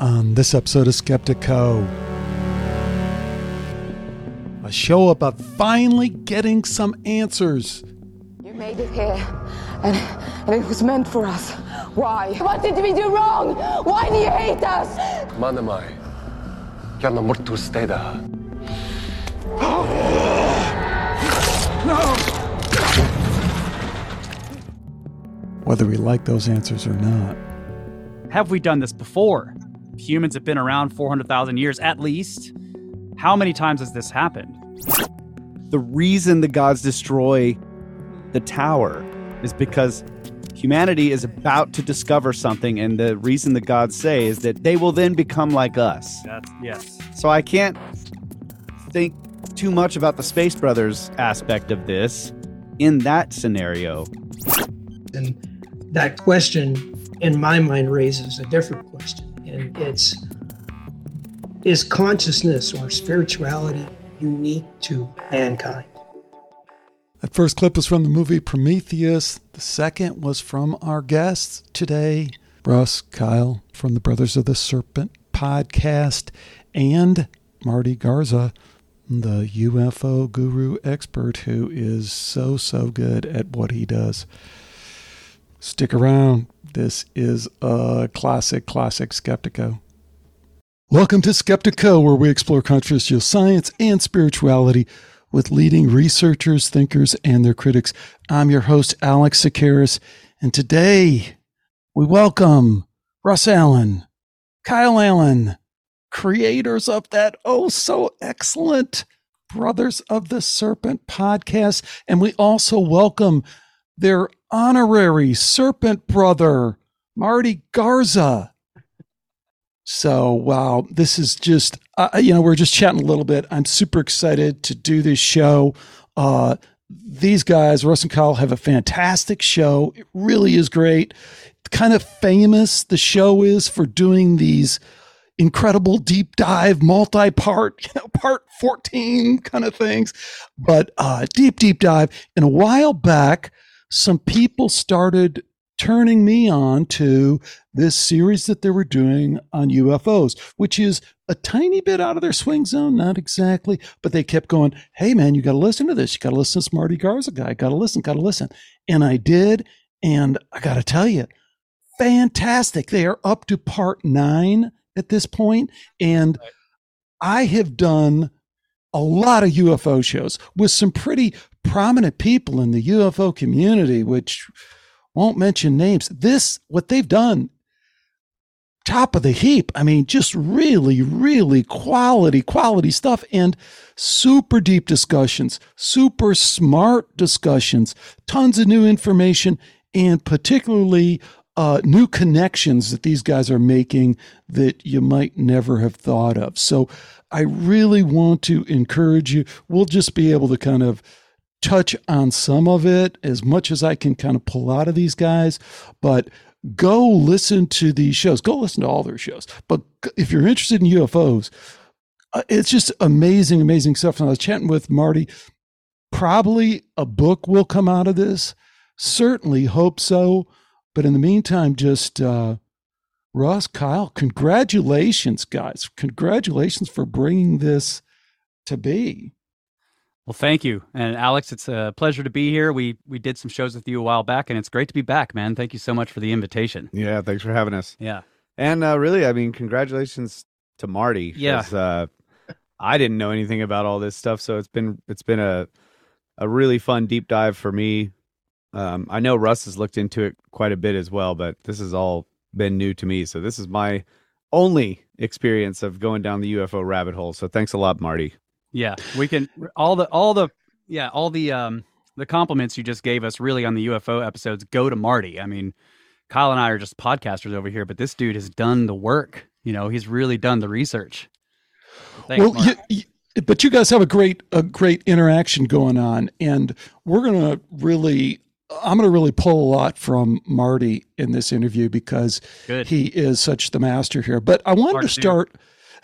on this episode of Skeptiko. A show about finally getting some answers. You made it here, and, and it was meant for us. Why? What did we do wrong? Why do you hate us? Manamai, Yana Murtu Steda. No! Whether we like those answers or not. Have we done this before? Humans have been around 400,000 years at least. How many times has this happened? The reason the gods destroy the tower is because humanity is about to discover something, and the reason the gods say is that they will then become like us. That's yes. So I can't think too much about the Space Brothers aspect of this in that scenario. And that question, in my mind, raises a different question. And it's Is consciousness or spirituality unique to mankind? That first clip was from the movie Prometheus. The second was from our guests today, Russ, Kyle from the Brothers of the Serpent podcast, and Marty Garza, the UFO guru expert who is so, so good at what he does. Stick around. This is a classic, classic Skeptiko. Welcome to Skeptiko, where we explore controversial science and spirituality with leading researchers, thinkers, and their critics. I'm your host, Alex Tsakiris, and today we welcome Russ Allen, Kyle Allen, creators of that oh so excellent Brothers of the Serpent podcast. And we also welcome their honorary serpent brother, Marty Garza. So, wow, this is just, uh, you know, we're just chatting a little bit. I'm super excited to do this show. Uh, these guys, Russ and Kyle, have a fantastic show. It really is great. Kind of famous, the show is for doing these incredible deep dive, multi part, you know, part 14 kind of things. But uh, deep, deep dive. And a while back, some people started turning me on to this series that they were doing on UFOs, which is a tiny bit out of their swing zone, not exactly, but they kept going, Hey man, you got to listen to this. You got to listen to this Marty Garza guy. Got to listen, got to listen. And I did. And I got to tell you, fantastic. They are up to part nine at this point, And I have done a lot of UFO shows with some pretty prominent people in the UFO community, which won't mention names. This, what they've done, top of the heap. I mean, just really, really quality, quality stuff and super deep discussions, super smart discussions, tons of new information, and particularly uh, new connections that these guys are making that you might never have thought of. So I really want to encourage you. We'll just be able to kind of touch on some of it as much as I can kind of pull out of these guys, but go listen to these shows. Go listen to all their shows. But if you're interested in UFOs, uh, it's just amazing, amazing stuff. And I was chatting with Marty. Probably a book will come out of this. Certainly hope so. But in the meantime, just uh, Russ, Kyle, congratulations, guys. Congratulations for bringing this to be. Well, thank you, and Alex. It's a pleasure to be here. We we did some shows with you a while back, and it's great to be back, man. Thank you so much for the invitation. Yeah, thanks for having us. Yeah, and uh, really, I mean, congratulations to Marty. Yeah, uh, I didn't know anything about all this stuff, so it's been it's been a a really fun deep dive for me. Um, I know Russ has looked into it quite a bit as well, but this has all been new to me. So this is my only experience of going down the UFO rabbit hole. So thanks a lot, Marty. Yeah, we can all the all the yeah all the um the compliments you just gave us really on the UFO episodes go to Marty. I mean, Kyle and I are just podcasters over here, but this dude has done the work. You know, he's really done the research. Thanks, well, you, you, but you guys have a great a great interaction going on, and we're gonna really I'm going to really pull a lot from Marty in this interview because Good. he is such the master here. But I wanted Part to start.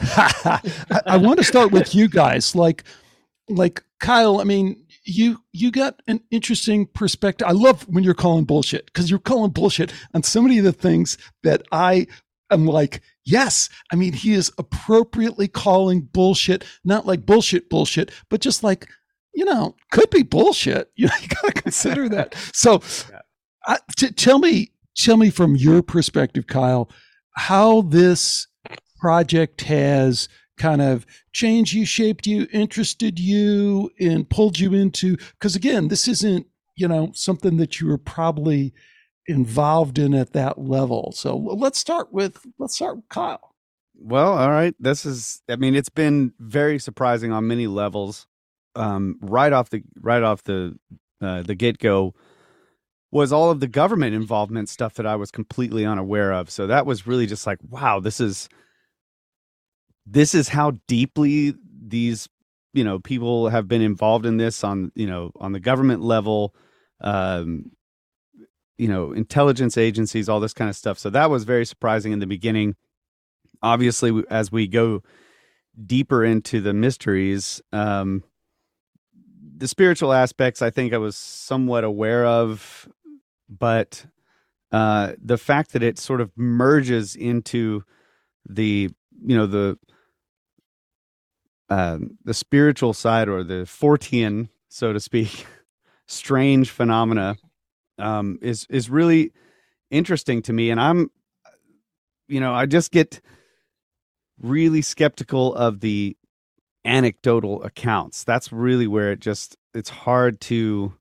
I want to start with you guys, like, like Kyle. I mean, you you got an interesting perspective. I love when you're calling bullshit because you're calling bullshit on so many of the things that I I'm like, yes. I mean, he is appropriately calling bullshit, not like bullshit, bullshit, but just like, you know, could be bullshit. You know, you got to consider that. So, yeah. I, t- tell me, tell me from your perspective, Kyle, how this project has kind of changed you, shaped you, interested you, and pulled you into. Because again, this isn't, you know, something that you were probably involved in at that level. So let's start with let's start with Kyle. Well, all right. This is I mean, it's been very surprising on many levels. Um, right off the right off the uh, the get go was all of the government involvement stuff that I was completely unaware of. So that was really just like, wow, this is this is how deeply these you know people have been involved in this on you know on the government level um you know intelligence agencies all this kind of stuff. So that was very surprising in the beginning. Obviously as we go deeper into the mysteries um the spiritual aspects i think i was somewhat aware of but uh the fact that it sort of merges into the you know the um the spiritual side or the fortean so to speak strange phenomena um, is is really interesting to me, and I'm, you know, I just get really skeptical of the anecdotal accounts. That's really where it just it's hard to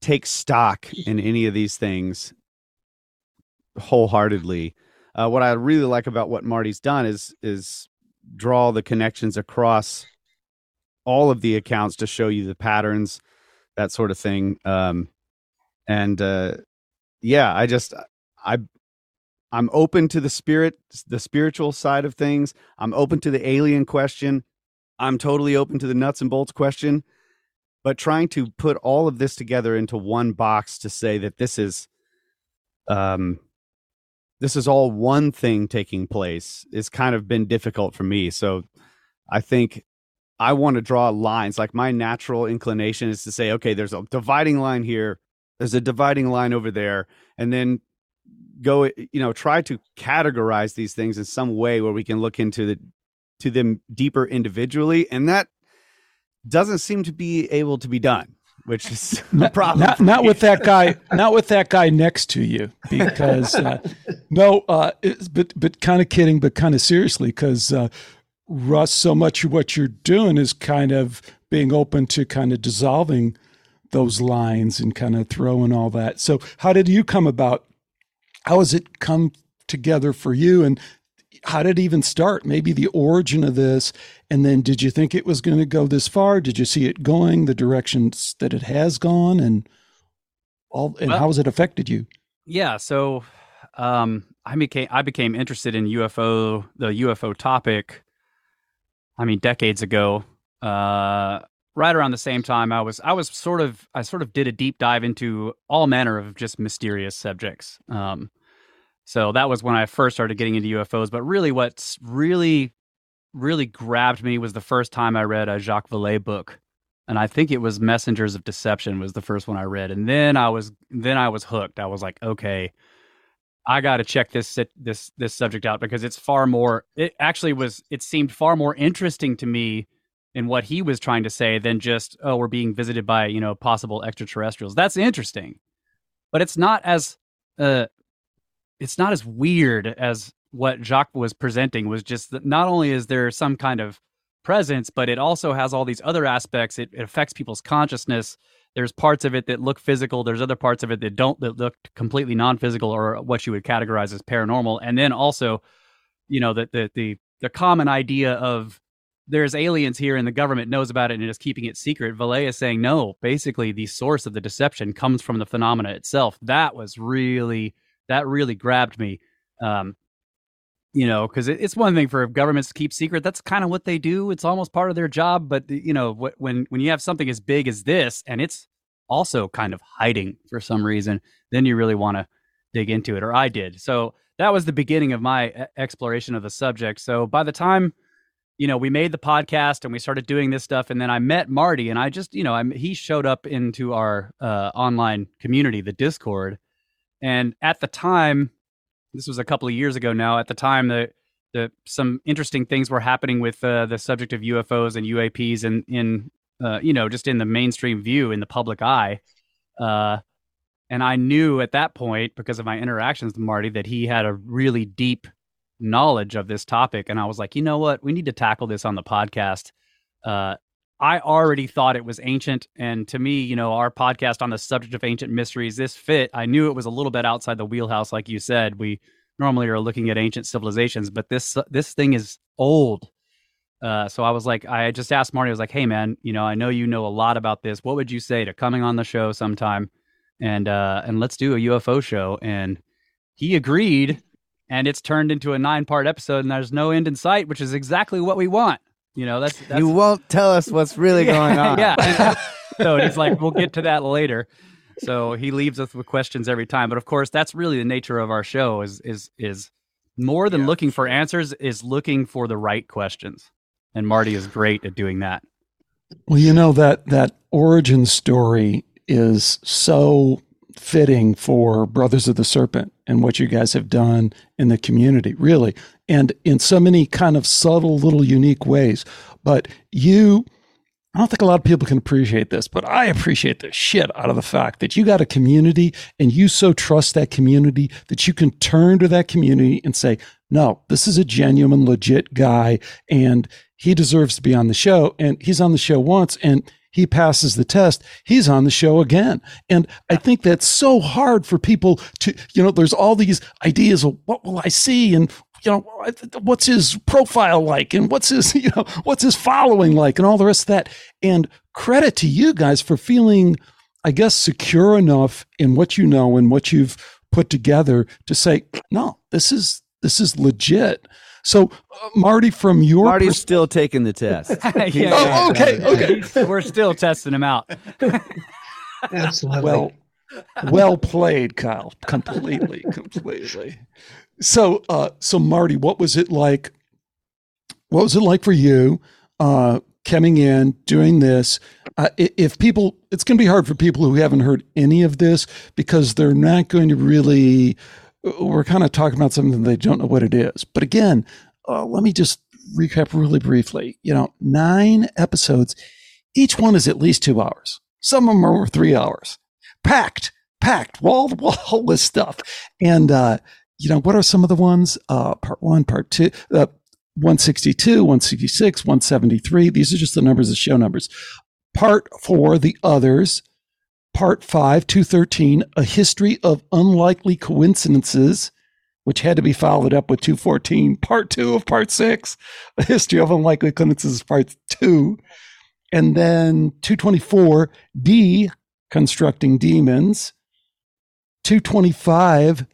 take stock in any of these things wholeheartedly. Uh, what I really like about what Marty's done is is draw the connections across all of the accounts to show you the patterns, that sort of thing. Um, and uh, yeah, I just I I'm open to the spirit, the spiritual side of things. I'm open to the alien question. I'm totally open to the nuts and bolts question. But trying to put all of this together into one box to say that this is um this is all one thing taking place. It's kind of been difficult for me. So I think I want to draw lines. Like my natural inclination is to say, okay, there's a dividing line here. There's a dividing line over there. And then go you know try to categorize these things in some way where we can look into the to them deeper individually. And that doesn't seem to be able to be done which is problem not, not with that guy not with that guy next to you because uh, no uh, but but kind of kidding but kind of seriously because uh, russ so much of what you're doing is kind of being open to kind of dissolving those lines and kind of throwing all that. So, how did you come about? How has it come together for you? And how did it even start? Maybe the origin of this. And then, did you think it was going to go this far? Did you see it going the directions that it has gone? And all, and well, how has it affected you? Yeah. So, um, I became I became interested in UFO, the UFO topic. I mean, decades ago. Uh, right around the same time I was I was sort of I sort of did a deep dive into all manner of just mysterious subjects. Um, so that was when I first started getting into UFOs. But really, what's really really grabbed me was the first time I read a Jacques Vallée book, and I think it was Messengers of Deception was the first one I read, and then I was then I was hooked. I was like, okay. I got to check this this this subject out because it's far more. It actually was. It seemed far more interesting to me in what he was trying to say than just oh we're being visited by you know possible extraterrestrials that's interesting but it's not as uh it's not as weird as what jacques was presenting was just that not only is there some kind of presence but it also has all these other aspects it, it affects people's consciousness there's parts of it that look physical there's other parts of it that don't that look completely non-physical or what you would categorize as paranormal and then also you know the the the, the common idea of there's aliens here and the government knows about it and is keeping it secret. Vallée is saying no. Basically, the source of the deception comes from the phenomena itself. That was really that really grabbed me. Um, you know, because it, it's one thing for governments to keep secret. That's kind of what they do. It's almost part of their job. But you know, wh- when when you have something as big as this, and it's also kind of hiding for some reason, then you really want to dig into it. Or I did. So that was the beginning of my exploration of the subject. So by the time you know, we made the podcast and we started doing this stuff. And then I met Marty and I just, you know, I'm, he showed up into our uh, online community, the Discord. And at the time, this was a couple of years ago now. At the time, the the some interesting things were happening with uh, the subject of UFOs and UAPs, and in uh, you know just in the mainstream view in the public eye. Uh, and I knew at that point because of my interactions with Marty that he had a really deep knowledge of this topic, and I was like, you know what, we need to tackle this on the podcast. Uh, I already thought it was ancient. And to me, you know, our podcast on the subject of ancient mysteries, this fit. I knew it was a little bit outside the wheelhouse, like you said. We normally are looking at ancient civilizations, but this this thing is old. Uh, so I was like, I just asked Marty, I was like, hey man, you know, I know you know a lot about this. What would you say to coming on the show sometime and uh and let's do a UFO show? And he agreed, and it's turned into a nine part episode, and there's no end in sight, which is exactly what we want. You know, that's, that's you won't tell us what's really going on. yeah. so he's like, we'll get to that later. So he leaves us with questions every time. But of course, that's really the nature of our show is is is more than yeah. looking for answers, is looking for the right questions. And Marty is great at doing that. Well, you know that that origin story is so fitting for Brothers of the Serpent and what you guys have done in the community, really, and in so many kind of subtle, little, unique ways. But you, I don't think a lot of people can appreciate this, but I appreciate the shit out of the fact that you got a community and you so trust that community that you can turn to that community and say, no, this is a genuine, legit guy, and he deserves to be on the show. And he's on the show once, and he passes the test, he's on the show again. And I think that's so hard for people to, you know, there's all these ideas of what will I see and you know what's his profile like and what's his you know what's his following like and all the rest of that. And credit to you guys for feeling i guess secure enough in what you know and what you've put together to say no this is this is legit so, uh, Marty, from your Marty's pers- still taking the test. yeah, oh, okay, okay. We're still testing him out. Absolutely. Well, well played, Kyle. Completely, completely. So, uh, so Marty, what was it like? What was it like for you uh, coming in, doing this? Uh, if people, it's going to be hard for people who haven't heard any of this because they're not going to really we're kind of talking about something they don't know what it is. But again, uh, let me just recap really briefly. You know, nine episodes, each one is at least two hours. Some of them are three hours, packed, packed, wall to wall with stuff. And, uh, you know, what are some of the ones? Uh, part one, part two, uh, 162, 166, 173. These are just the numbers, the show numbers. Part four, the others, Part 5, 213, A History of Unlikely Coincidences, which had to be followed up with 214, Part 2 of Part 6, A History of Unlikely Coincidences, Part 2. And then 224, D, Constructing Demons. 225,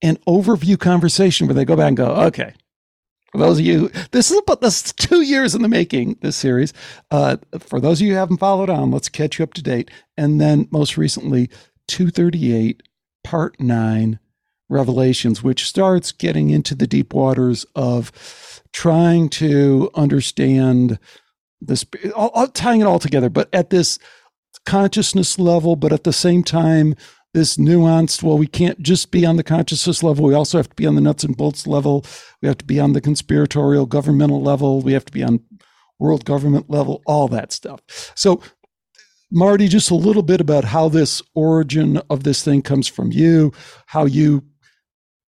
an overview conversation where they go back and go, okay, for those of you, this is about this two years in the making. This series. Uh, for those of you who haven't followed on, let's catch you up to date. And then most recently, two thirty eight, part nine, Revelations, which starts getting into the deep waters of trying to understand this, all, all, tying it all together, but at this consciousness level, but at the same time this nuanced, well, we can't just be on the consciousness level. We also have to be on the nuts and bolts level. We have to be on the conspiratorial governmental level. We have to be on world government level, all that stuff. So, Marty, just a little bit about how this origin of this thing comes from you, how you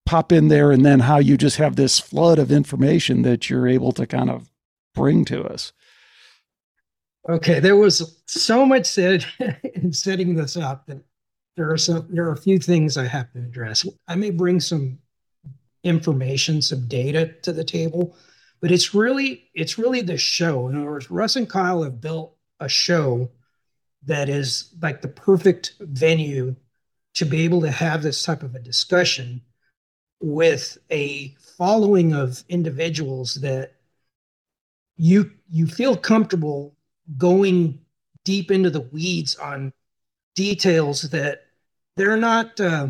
pop in there, and then how you just have this flood of information that you're able to kind of bring to us. Okay, there was so much said in setting this up that there are some there are a few things I have to address. I may bring some information, some data to the table, but it's really it's really the show. In other words, Russ and Kyle have built a show that is like the perfect venue to be able to have this type of a discussion with a following of individuals that you you feel comfortable going deep into the weeds on details that they're not uh,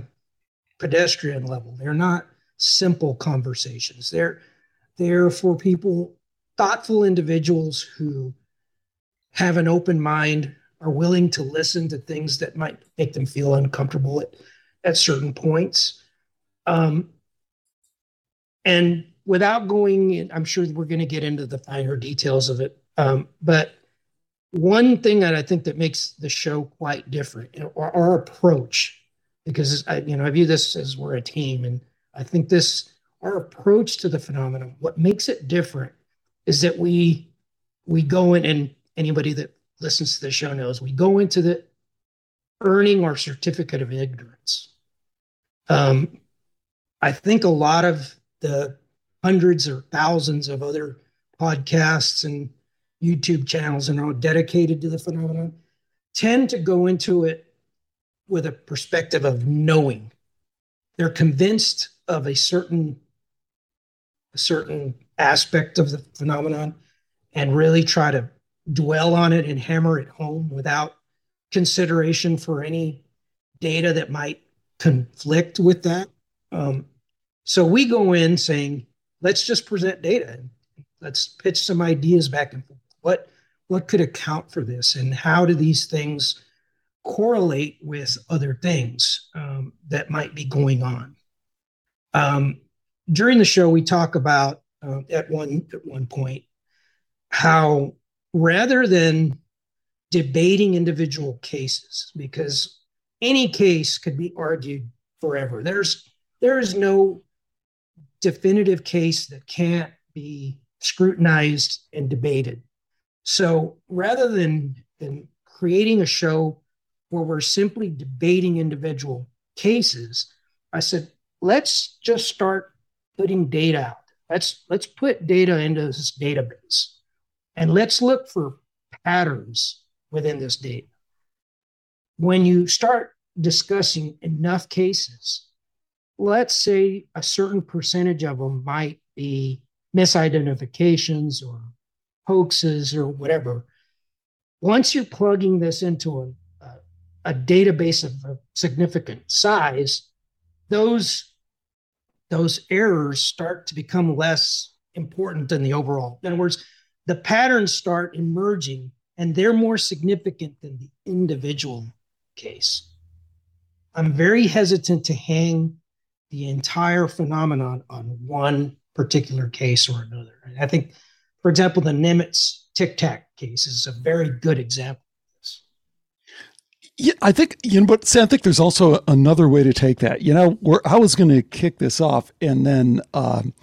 pedestrian level. They're not simple conversations. They're they're for people, thoughtful individuals who have an open mind, are willing to listen to things that might make them feel uncomfortable at, at certain points. Um, And without going, in, I'm sure we're going to get into the finer details of it. Um, but one thing that I think that makes the show quite different, or our approach, because I, you know, I view this as we're a team, and I think this our approach to the phenomenon, what makes it different, is that we we go in, and anybody that listens to the show knows we go into the earning our certificate of ignorance. Um, I think a lot of the hundreds or thousands of other podcasts and YouTube channels and all dedicated to the phenomenon tend to go into it with a perspective of knowing. They're convinced of a certain a certain aspect of the phenomenon and really try to dwell on it and hammer it home without consideration for any data that might conflict with that. Um, so we go in saying, let's just present data. Let's pitch some ideas back and forth. What what could account for this, and how do these things correlate with other things um, that might be going on? Um, during the show, we talk about uh, at one at one point how rather than debating individual cases, because any case could be argued forever. There's there is no definitive case that can't be scrutinized and debated. So rather than, than creating a show where we're simply debating individual cases, I said, let's just start putting data out. Let's let's put data into this database and let's look for patterns within this data. When you start discussing enough cases, let's say a certain percentage of them might be misidentifications or hoaxes or whatever. Once you're plugging this into a, database of a significant size, those, those errors start to become less important than the overall. In other words, the patterns start emerging and they're more significant than the individual case. I'm very hesitant to hang the entire phenomenon on one particular case or another. I think, for example, the Nimitz tic tac case is a very good example. Yeah, I think you know, but see, I think there's also another way to take that. You know, where I was going to kick this off, and then um,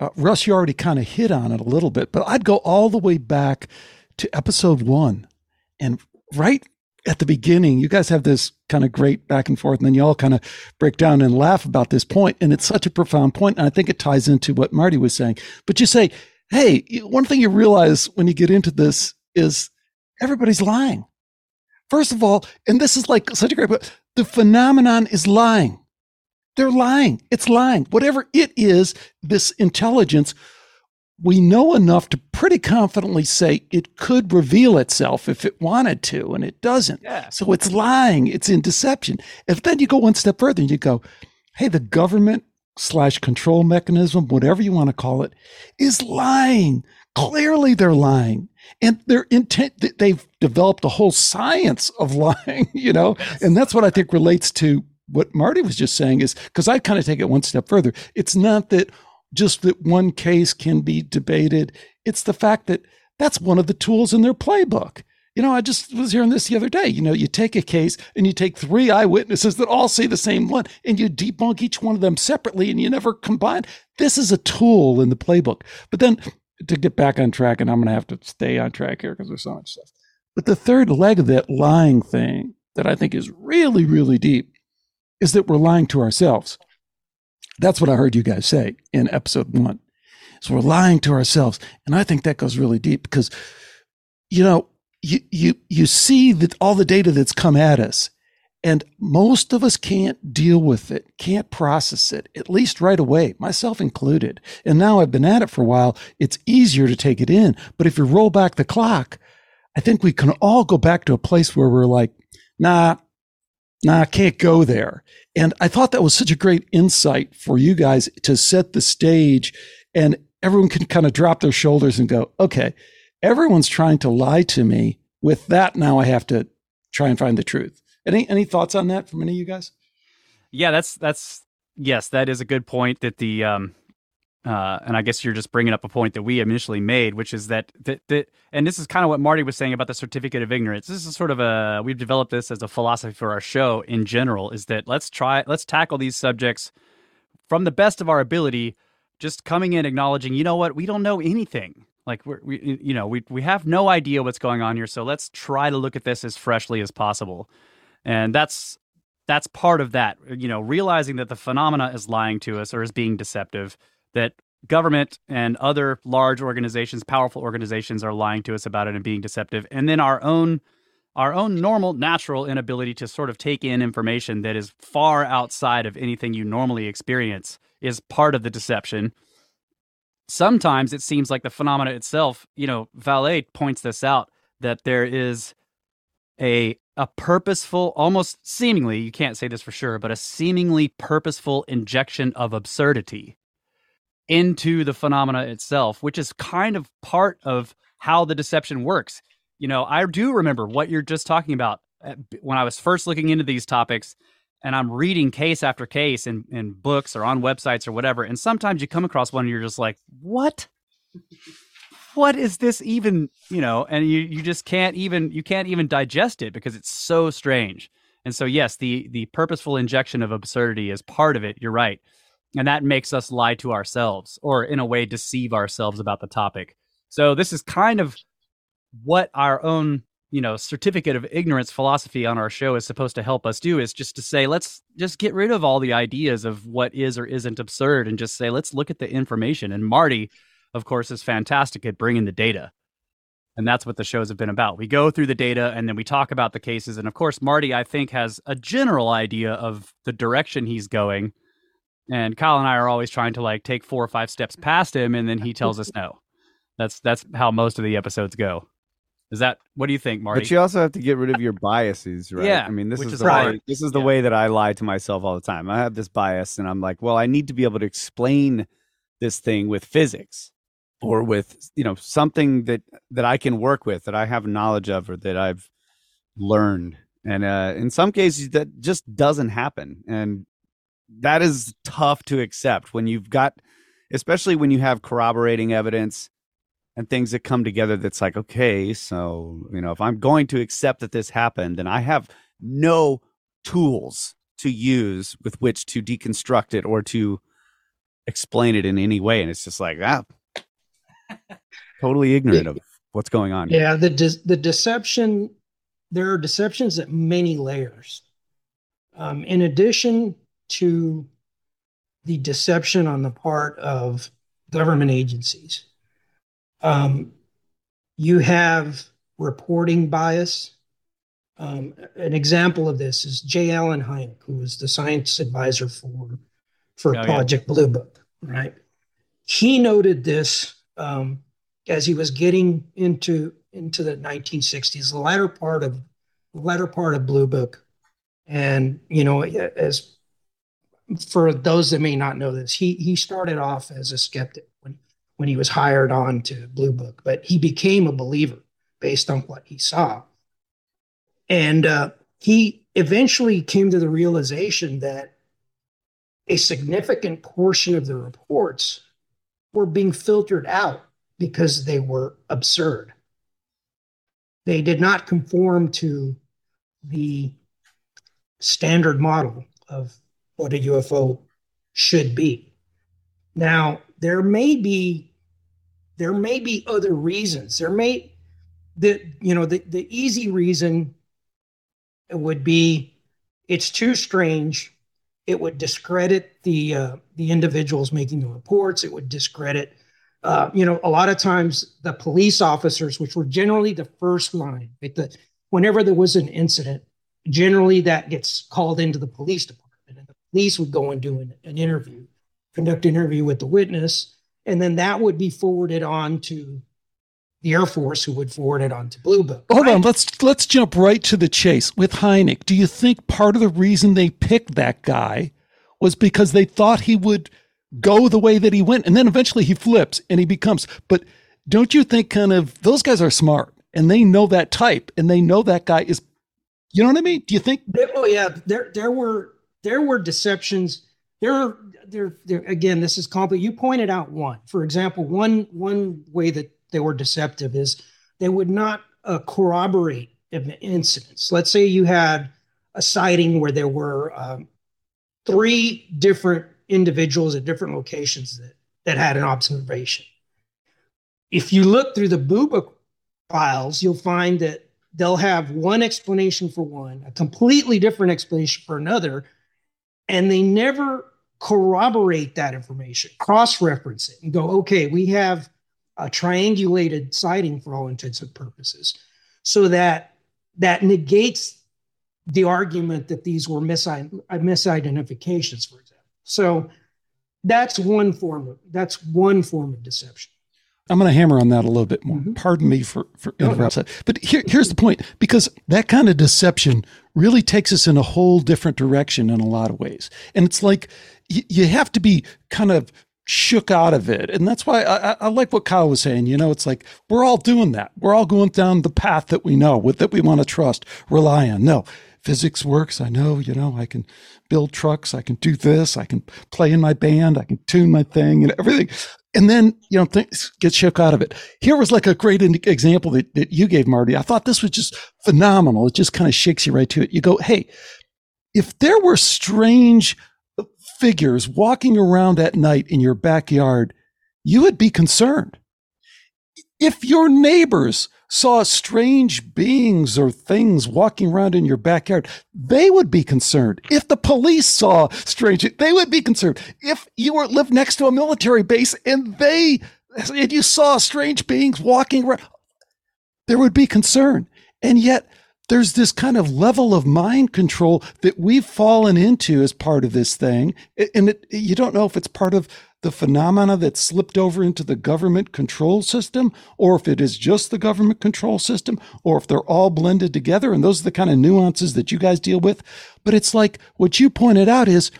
uh, Russ, you already kind of hit on it a little bit, but I'd go all the way back to episode one, and right at the beginning, you guys have this kind of great back and forth, and then you all kind of break down and laugh about this point, and it's such a profound point, and I think it ties into what Marty was saying. But you say, hey, one thing you realize when you get into this is everybody's lying. First of all, and this is like such a great point, the phenomenon is lying. They're lying. It's lying. Whatever it is, this intelligence we know enough to pretty confidently say it could reveal itself if it wanted to, and it doesn't. Yeah. So it's lying, it's in deception. If then you go one step further and you go, hey, the government slash control mechanism, whatever you want to call it, is lying. Clearly they're lying. And their intent, they've developed a whole science of lying, you know? And that's what I think relates to what Marty was just saying is because I kind of take it one step further. It's not that just that one case can be debated. It's the fact that that's one of the tools in their playbook. You know, I just was hearing this the other day. You know, you take a case and you take three eyewitnesses that all say the same one and you debunk each one of them separately and you never combine. This is a tool in the playbook. But then to get back on track, and I'm going to have to stay on track here because there's so much stuff. But the third leg of that lying thing that I think is really, really deep is that we're lying to ourselves. That's what I heard you guys say in episode one. So we're lying to ourselves. And I think that goes really deep because, you know, you, you, you see that all the data that's come at us and most of us can't deal with it, can't process it, at least right away, myself included. And now I've been at it for a while. It's easier to take it in. But if you roll back the clock, I think we can all go back to a place where we're like, nah, nah, I can't go there. And I thought that was such a great insight for you guys to set the stage and everyone can kind of drop their shoulders and go, okay, everyone's trying to lie to me. With that, now I have to try and find the truth. Any any thoughts on that from any of you guys? Yeah, that's that's yes, that is a good point. That the um, uh, and I guess you're just bringing up a point that we initially made, which is that that, that and this is kind of what Marty was saying about the certificate of ignorance. This is sort of a we've developed this as a philosophy for our show in general. Is that let's try let's tackle these subjects from the best of our ability, just coming in acknowledging, you know what, we don't know anything. Like we're, we, you know, we we have no idea what's going on here. So let's try to look at this as freshly as possible, and that's that's part of that. You know, realizing that the phenomena is lying to us or is being deceptive that government and other large organizations, powerful organizations are lying to us about it and being deceptive. And then our own our own normal natural inability to sort of take in information that is far outside of anything you normally experience is part of the deception. Sometimes it seems like the phenomena itself, you know, Vallée points this out that there is a a purposeful, almost seemingly, you can't say this for sure, but a seemingly purposeful injection of absurdity into the phenomena itself, which is kind of part of how the deception works. You know, I do remember what you're just talking about uh, when I was first looking into these topics and I'm reading case after case in, in books or on websites or whatever. And sometimes you come across one and you're just like, what? What is this even, you know, and you, you just can't even you can't even digest it because it's so strange. And so yes, the the purposeful injection of absurdity is part of it. You're right and that makes us lie to ourselves or in a way deceive ourselves about the topic so this is kind of what our own you know certificate of ignorance philosophy on our show is supposed to help us do is just to say let's just get rid of all the ideas of what is or isn't absurd and just say let's look at the information and marty of course is fantastic at bringing the data and that's what the shows have been about we go through the data and then we talk about the cases and of course marty i think has a general idea of the direction he's going and Kyle and I are always trying to like take four or five steps past him, and then he tells us no. That's that's how most of the episodes go. Is that what do you think, Marty? But you also have to get rid of your biases, right? Yeah, I mean, this is, the hard. way, this is the Yeah. way that I lie to myself all the time. I have this bias, and I'm like, well, I need to be able to explain this thing with physics or with you know something that that I can work with, that I have knowledge of, or that I've learned. And uh, in some cases, that just doesn't happen, and that is tough to accept when you've got, especially when you have corroborating evidence and things that come together that's like okay so you know if i'm going to accept that this happened then i have no tools to use with which to deconstruct it or to explain it in any way and it's just like ah totally ignorant of what's going on here. Yeah, the de- the deception. There are deceptions at many layers. Um, in addition to the deception on the part of government agencies, um, you have reporting bias. Um, an example of this is J. Allen Hynek, who was the science advisor for for Oh, yeah. Project Blue Book. Right, he noted this um, as he was getting into into the 1960s, the latter part of the latter part of Blue Book, and you know, as for those that may not know this, he he started off as a skeptic when when he was hired on to Blue Book, but he became a believer based on what he saw, and uh, he eventually came to the realization that a significant portion of the reports were being filtered out because they were absurd. They did not conform to the standard model of what a UFO should be. Now, there may be there may be other reasons. There may the you know the, the easy reason would be it's too strange. It would discredit the uh, the individuals making the reports. It would discredit uh, you know, a lot of times the police officers, which were generally the first line, right, the, whenever there was an incident, generally that gets called into the police department, and the police would go and do an, an interview, conduct an interview with the witness, and then that would be forwarded on to the Air Force, who would forward it on to Blue Book. Hold right? on, let's let's jump right to the chase with Hynek. Do you think part of the reason they picked that guy was because they thought he would go the way that he went, and then eventually he flips and he becomes? But don't you think kind of those guys are smart and they know that type and they know that guy is, you know what I mean? Do you think? Oh yeah, there there were there were deceptions there, there, there. Again, this is complicated. You pointed out one, for example, one one way that they were deceptive is they would not uh, corroborate incidents. Let's say you had a sighting where there were um, three different individuals at different locations that, that had an observation. If you look through the BUBA files, you'll find that they'll have one explanation for one, a completely different explanation for another, and they never corroborate that information, cross reference it, and go, okay, we have a triangulated sighting for all intents and purposes, so that that negates the argument that these were misidentifications, for example. So that's one form of that's one form of deception. I'm going to hammer on that a little bit more. Mm-hmm. Pardon me for, for interrupting. But here, here's the point because that kind of deception really takes us in a whole different direction in a lot of ways. And it's like you have to be kind of shook out of it. And that's why I, I, like what Kyle was saying. You know, it's like we're all doing that. We're all going down the path that we know, with that we want to trust, rely on. No, physics works. I know, you know, I can build trucks. I can do this. I can play in my band. I can tune my thing and everything. And then, you know, things get shook out of it. Here was like a great example that, that you gave, Marty. I thought this was just phenomenal. It just kind of shakes you right to it. You go, Hey, if there were strange figures walking around at night in your backyard, you would be concerned. If your neighbors saw strange beings or things walking around in your backyard, they would be concerned. If the police saw strange, they would be concerned. If you were lived next to a military base and they and you saw strange beings walking around, there would be concern. And yet there's this kind of level of mind control that we've fallen into as part of this thing. And it, you don't know if it's part of the phenomena that slipped over into the government control system, or if it is just the government control system, or if they're all blended together. And those are the kind of nuances that you guys deal with. But it's like what you pointed out is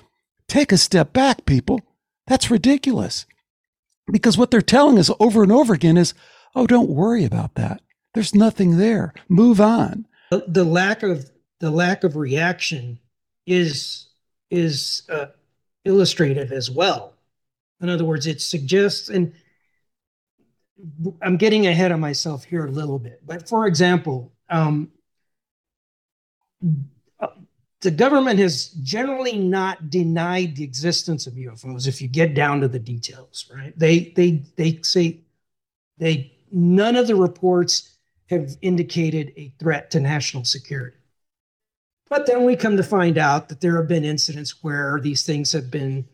take a step back, people. That's ridiculous. Because what they're telling us over and over again is, oh, don't worry about that. There's nothing there. Move on. The lack of the lack of reaction is is uh, illustrative as well in other words, it suggests, and I'm getting ahead of myself here a little bit, but for example, um, the government has generally not denied the existence of UFOs if you get down to the details, right? They they they say they none of the reports have indicated a threat to national security. But then we come to find out that there have been incidents where these things have been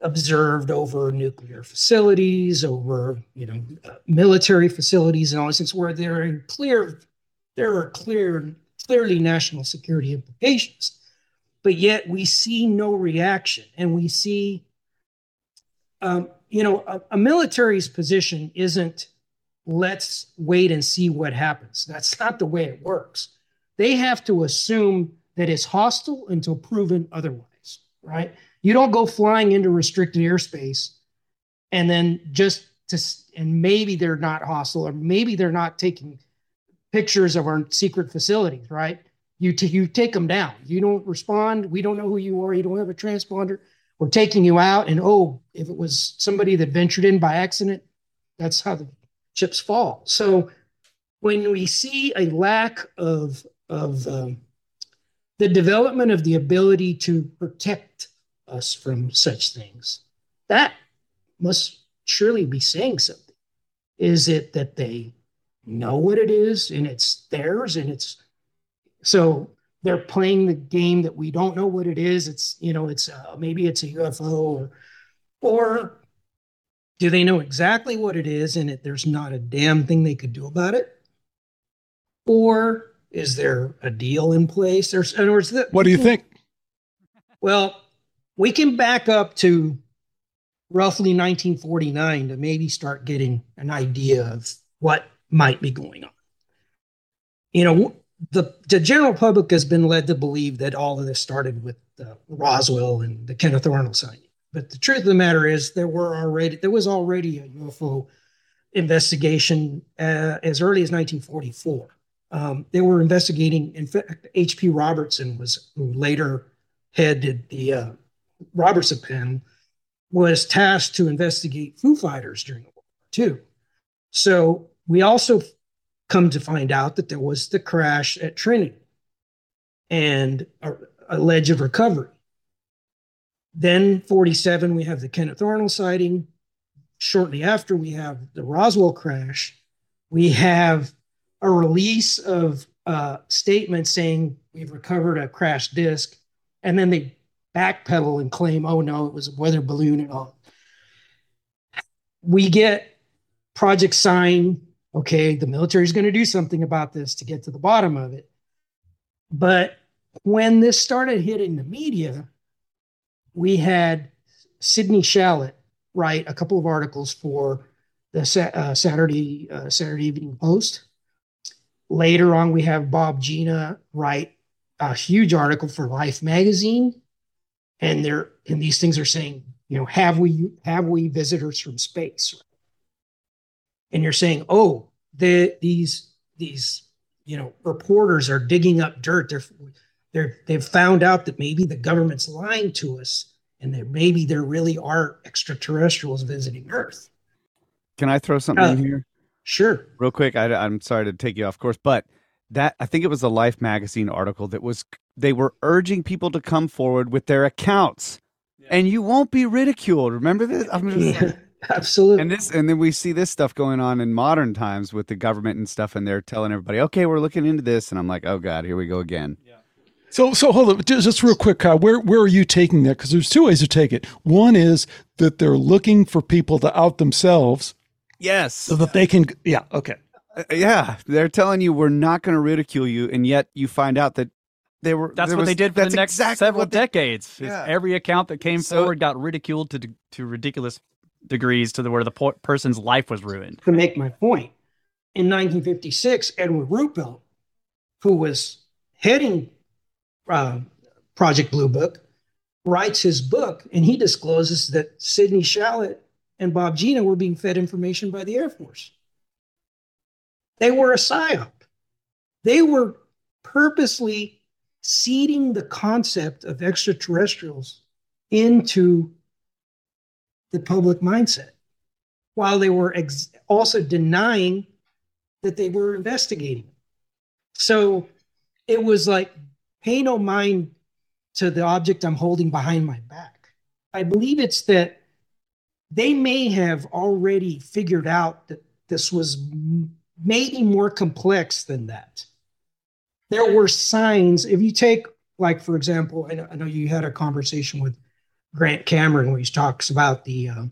observed over nuclear facilities, over you know military facilities, and all these things where there are clear there are clear clearly national security implications, but yet we see no reaction, and we see um, you know a, a military's position isn't let's wait and see what happens. That's not the way it works. They have to assume that it's hostile until proven otherwise, right? You don't go flying into restricted airspace and then just to, and maybe they're not hostile or maybe they're not taking pictures of our secret facilities, right? You, t- you take them down. You don't respond. We don't know who you are. You don't have a transponder. We're taking you out. And oh, if it was somebody that ventured in by accident, that's how the chips fall. So when we see a lack of, of um, the development of the ability to protect us from such things. That must surely be saying something. Is it that they know what it is and it's theirs and it's so they're playing the game that we don't know what it is. It's you know it's uh, maybe it's a UFO or or do they know exactly what it is and it, there's not a damn thing they could do about it? Or is there a deal in place? There's, in other words, the, what do you think? Well, we can back up to roughly 1949 to maybe start getting an idea of what might be going on. You know, the, the general public has been led to believe that all of this started with uh, Roswell and the Kenneth Arnold sighting. But the truth of the matter is, there were already there was already a UFO investigation uh, as early as 1944. Um, they were investigating. In fact, H.P. Robertson was who later headed the uh, Robertson panel was tasked to investigate Foo Fighters during World War II. So we also come to find out that there was the crash at Trinity and a, a ledge of recovery. Then 47, we have the Kenneth Arnold sighting. Shortly after, we have the Roswell crash. We have a release of a statement saying we've recovered a crashed disc, and then they backpedal and claim, oh no, it was a weather balloon and all. We get Project Sign. Okay, the military is going to do something about this to get to the bottom of it. But when this started hitting the media, we had Sidney Shallett write a couple of articles for the uh, Saturday uh, Saturday Evening Post. Later on, we have Bob Ginna write a huge article for Life magazine, and they're and these things are saying, you know, have we have we visitors from space? And you're saying, oh, the these these you know reporters are digging up dirt. They're they're they've found out that maybe the government's lying to us, and that maybe there really are extraterrestrials visiting Earth. Can I throw something Uh, in here? Sure. real quick I, i'm sorry to take you off course but that i think it was a life magazine article that was they were urging people to come forward with their accounts and you won't be ridiculed remember this I'm just, Yeah, absolutely. and this and then we see this stuff going on in modern times with the government and stuff and they're telling everybody okay we're looking into this and i'm like oh god here we go again So, so hold on, just, just real quick, Kyle. Where where are you taking that? Because there's two ways to take it. One is that they're looking for people to out themselves yes so that they can. Yeah. Okay. Uh, yeah they're telling you we're not going to ridicule you and yet you find out that they were That's what was- they did for that's the next exactly several they- decades. Yeah. Every account that came So- forward got ridiculed to to ridiculous degrees to the where the po- person's life was ruined. to make my point. In 1956, Edward Ruppelt, who was heading uh, Project Blue Book, writes his book and he discloses that Sidney Shallett and Bob Ginna were being fed information by the Air Force. They were a psyop. They were purposely seeding the concept of extraterrestrials into the public mindset while they were ex- also denying that they were investigating. So it was like, pay no mind to the object I'm holding behind my back. I believe it's that they may have already figured out that this was maybe more complex than that. There were signs. If you take, like, for example, I know, I know you had a conversation with Grant Cameron where he talks about the uh,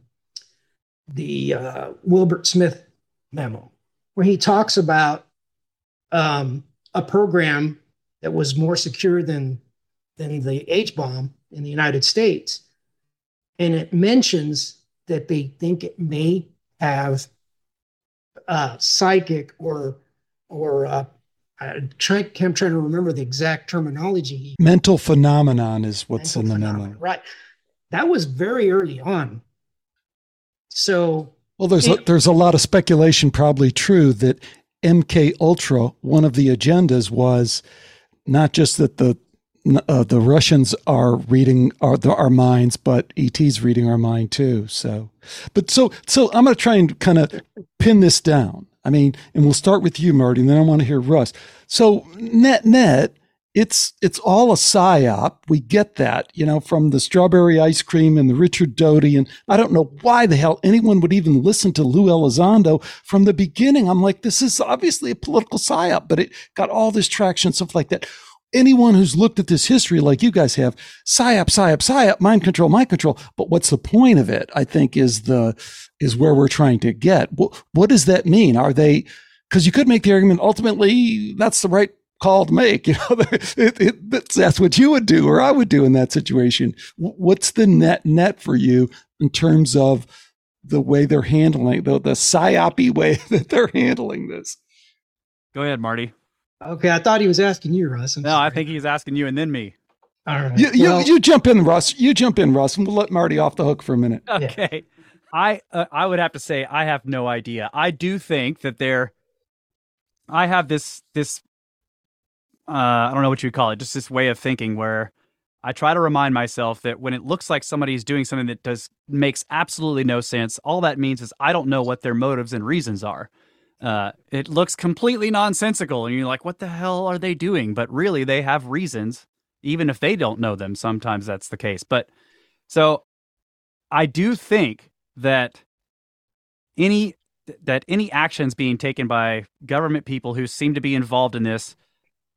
the uh, Wilbert Smith memo, where he talks about um, a program that was more secure than than the H bomb in the United States, and it mentions that they think it may have uh, psychic or or uh, I try, I'm trying to remember the exact terminology Mental phenomenon is what's in the mental memo. Right. That was very early on. So Well, there's a, there's a lot of speculation, probably true, that MK Ultra, one of the agendas was not just that the uh, the Russians are reading our our minds, but ET's reading our mind too. So, but so so I'm going to try and kind of pin this down. I mean, and we'll start with you, Marty, and then I want to hear Russ. So net net, it's it's all a psyop. We get that, you know, from the strawberry ice cream and the Richard Doty, and I don't know why the hell anyone would even listen to Lou Elizondo from the beginning. I'm like, this is obviously a political psyop, but it got all this traction, stuff like that. Anyone who's looked at this history like you guys have, psyop, psyop, psyop, mind control, mind control. But what's the point of it? I think is the is where we're trying to get. What, what does that mean? Are they? Because you could make the argument ultimately that's the right call to make. You know, it, it, that's, that's what you would do or I would do in that situation. What's the net net for you in terms of the way they're handling the the psyopy way that they're handling this? Go ahead, Marty. okay, I thought he was asking you, Russ. I'm No, I think he's asking you and then me. all right. You, you, Well, you jump in, Russ. You jump in, Russ, and we'll let Marty off the hook for a minute. Okay. I uh, I would have to say I have no idea. I do think that there I have this this uh I don't know what you would call it, just this way of thinking where I try to remind myself that when it looks like somebody is doing something that does makes absolutely no sense, all that means is I don't know what their motives and reasons are. Uh, it looks completely nonsensical, and you're like, "What the hell are they doing?" But really, they have reasons, even if they don't know them. Sometimes that's the case. But so, I do think that any that any actions being taken by government people who seem to be involved in this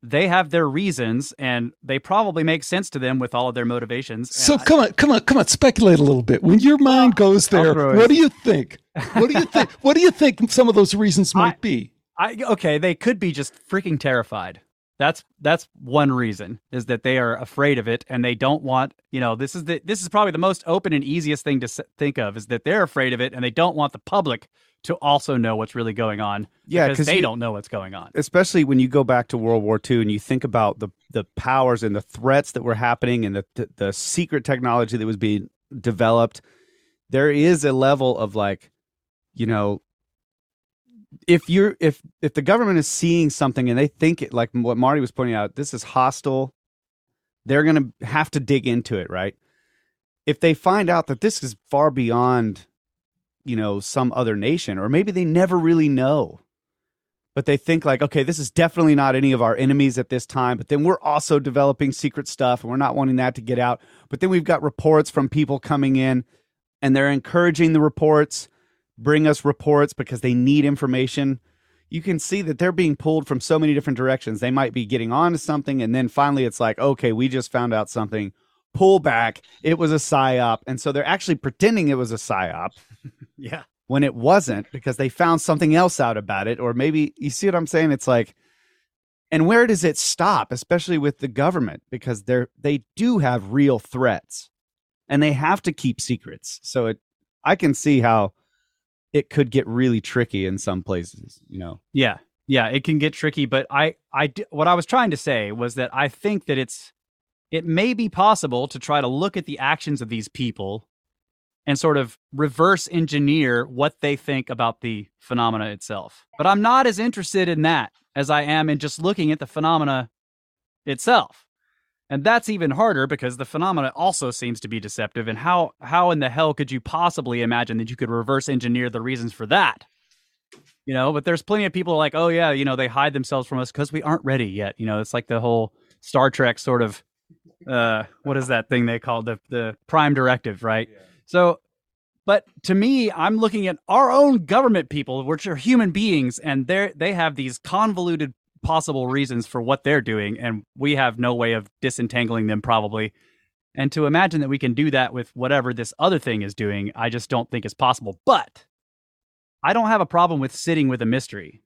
they have their reasons and they probably make sense to them with all of their motivations. So And I- come on, come on, come on, speculate a little bit. When your mind goes there, what do you think? What do you think? what do you think some of those reasons might I- be? I okay, they could be just freaking terrified. That's that's one reason is that they are afraid of it and they don't want, you know, this is the this is probably the most open and easiest thing to think of is that they're afraid of it and they don't want the public to also know what's really going on Yeah, because they you- don't know what's going on. especially when you go back to World War II and you think about the the powers and the threats that were happening and the the, the secret technology that was being developed, there is a level of like, you know, if you're if if the government is seeing something and they think it like what Marty was pointing out, this is hostile, they're gonna have to dig into it, right? If they find out that this is far beyond, you know, some other nation, or maybe they never really know but they think like, okay, this is definitely not any of our enemies at this time. But then we're also developing secret stuff, and we're not wanting that to get out. But then we've got reports from people coming in, and they're encouraging the reports, bring us reports because they need information. You can see that they're being pulled from so many different directions. They might be getting on to something, and then finally it's like, okay, we just found out something. Pull back. It was a psyop, and so they're actually pretending it was a psyop Yeah. when it wasn't because they found something else out about it or maybe you see what i'm saying? It's like and where does it stop especially with the government? Because they're they do have real threats and they have to keep secrets. So it i can see how it could get really tricky in some places you know? Yeah, yeah, it can get tricky, but I I what I was trying to say was that I think that it's, it may be possible to try to look at the actions of these people, and sort of reverse engineer what they think about the phenomena itself. But I'm not as interested in that as I am in just looking at the phenomena itself. And that's even harder because the phenomena also seems to be deceptive. And how how in the hell could you possibly imagine that you could reverse engineer the reasons for that? you know but there's plenty of people like oh yeah you know they hide themselves from us because we aren't ready yet you know it's like the whole star trek sort of uh what is that thing they call the the prime directive right so but to me i'm looking at our own government people which are human beings and they they have these convoluted possible reasons for what they're doing and we have no way of disentangling them probably and to imagine that we can do that with whatever this other thing is doing i just don't think is possible but I don't have a problem with sitting with a mystery.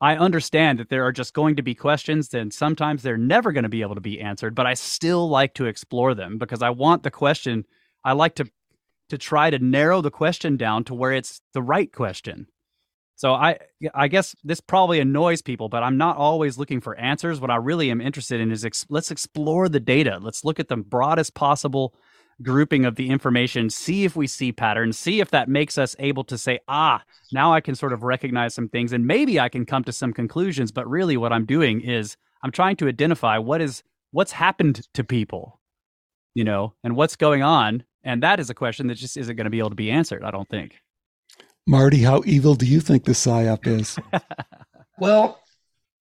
I understand that there are just going to be questions and sometimes they're never going to be able to be answered, but I still like to explore them because I want the question I like to to try to narrow the question down to where it's the right question. So I I guess this probably annoys people, but I'm not always looking for answers. What I really am interested in is ex- let's explore the data. Let's look at the broadest possible grouping of the information, see if we see patterns, see if that makes us able to say, ah, now I can sort of recognize some things and maybe I can come to some conclusions. But really, what I'm doing is I'm trying to identify what is what's happened to people, you know, and what's going on. And that is a question that just isn't going to be able to be answered, I don't think. Marty, how evil do you think the psyop is? Well,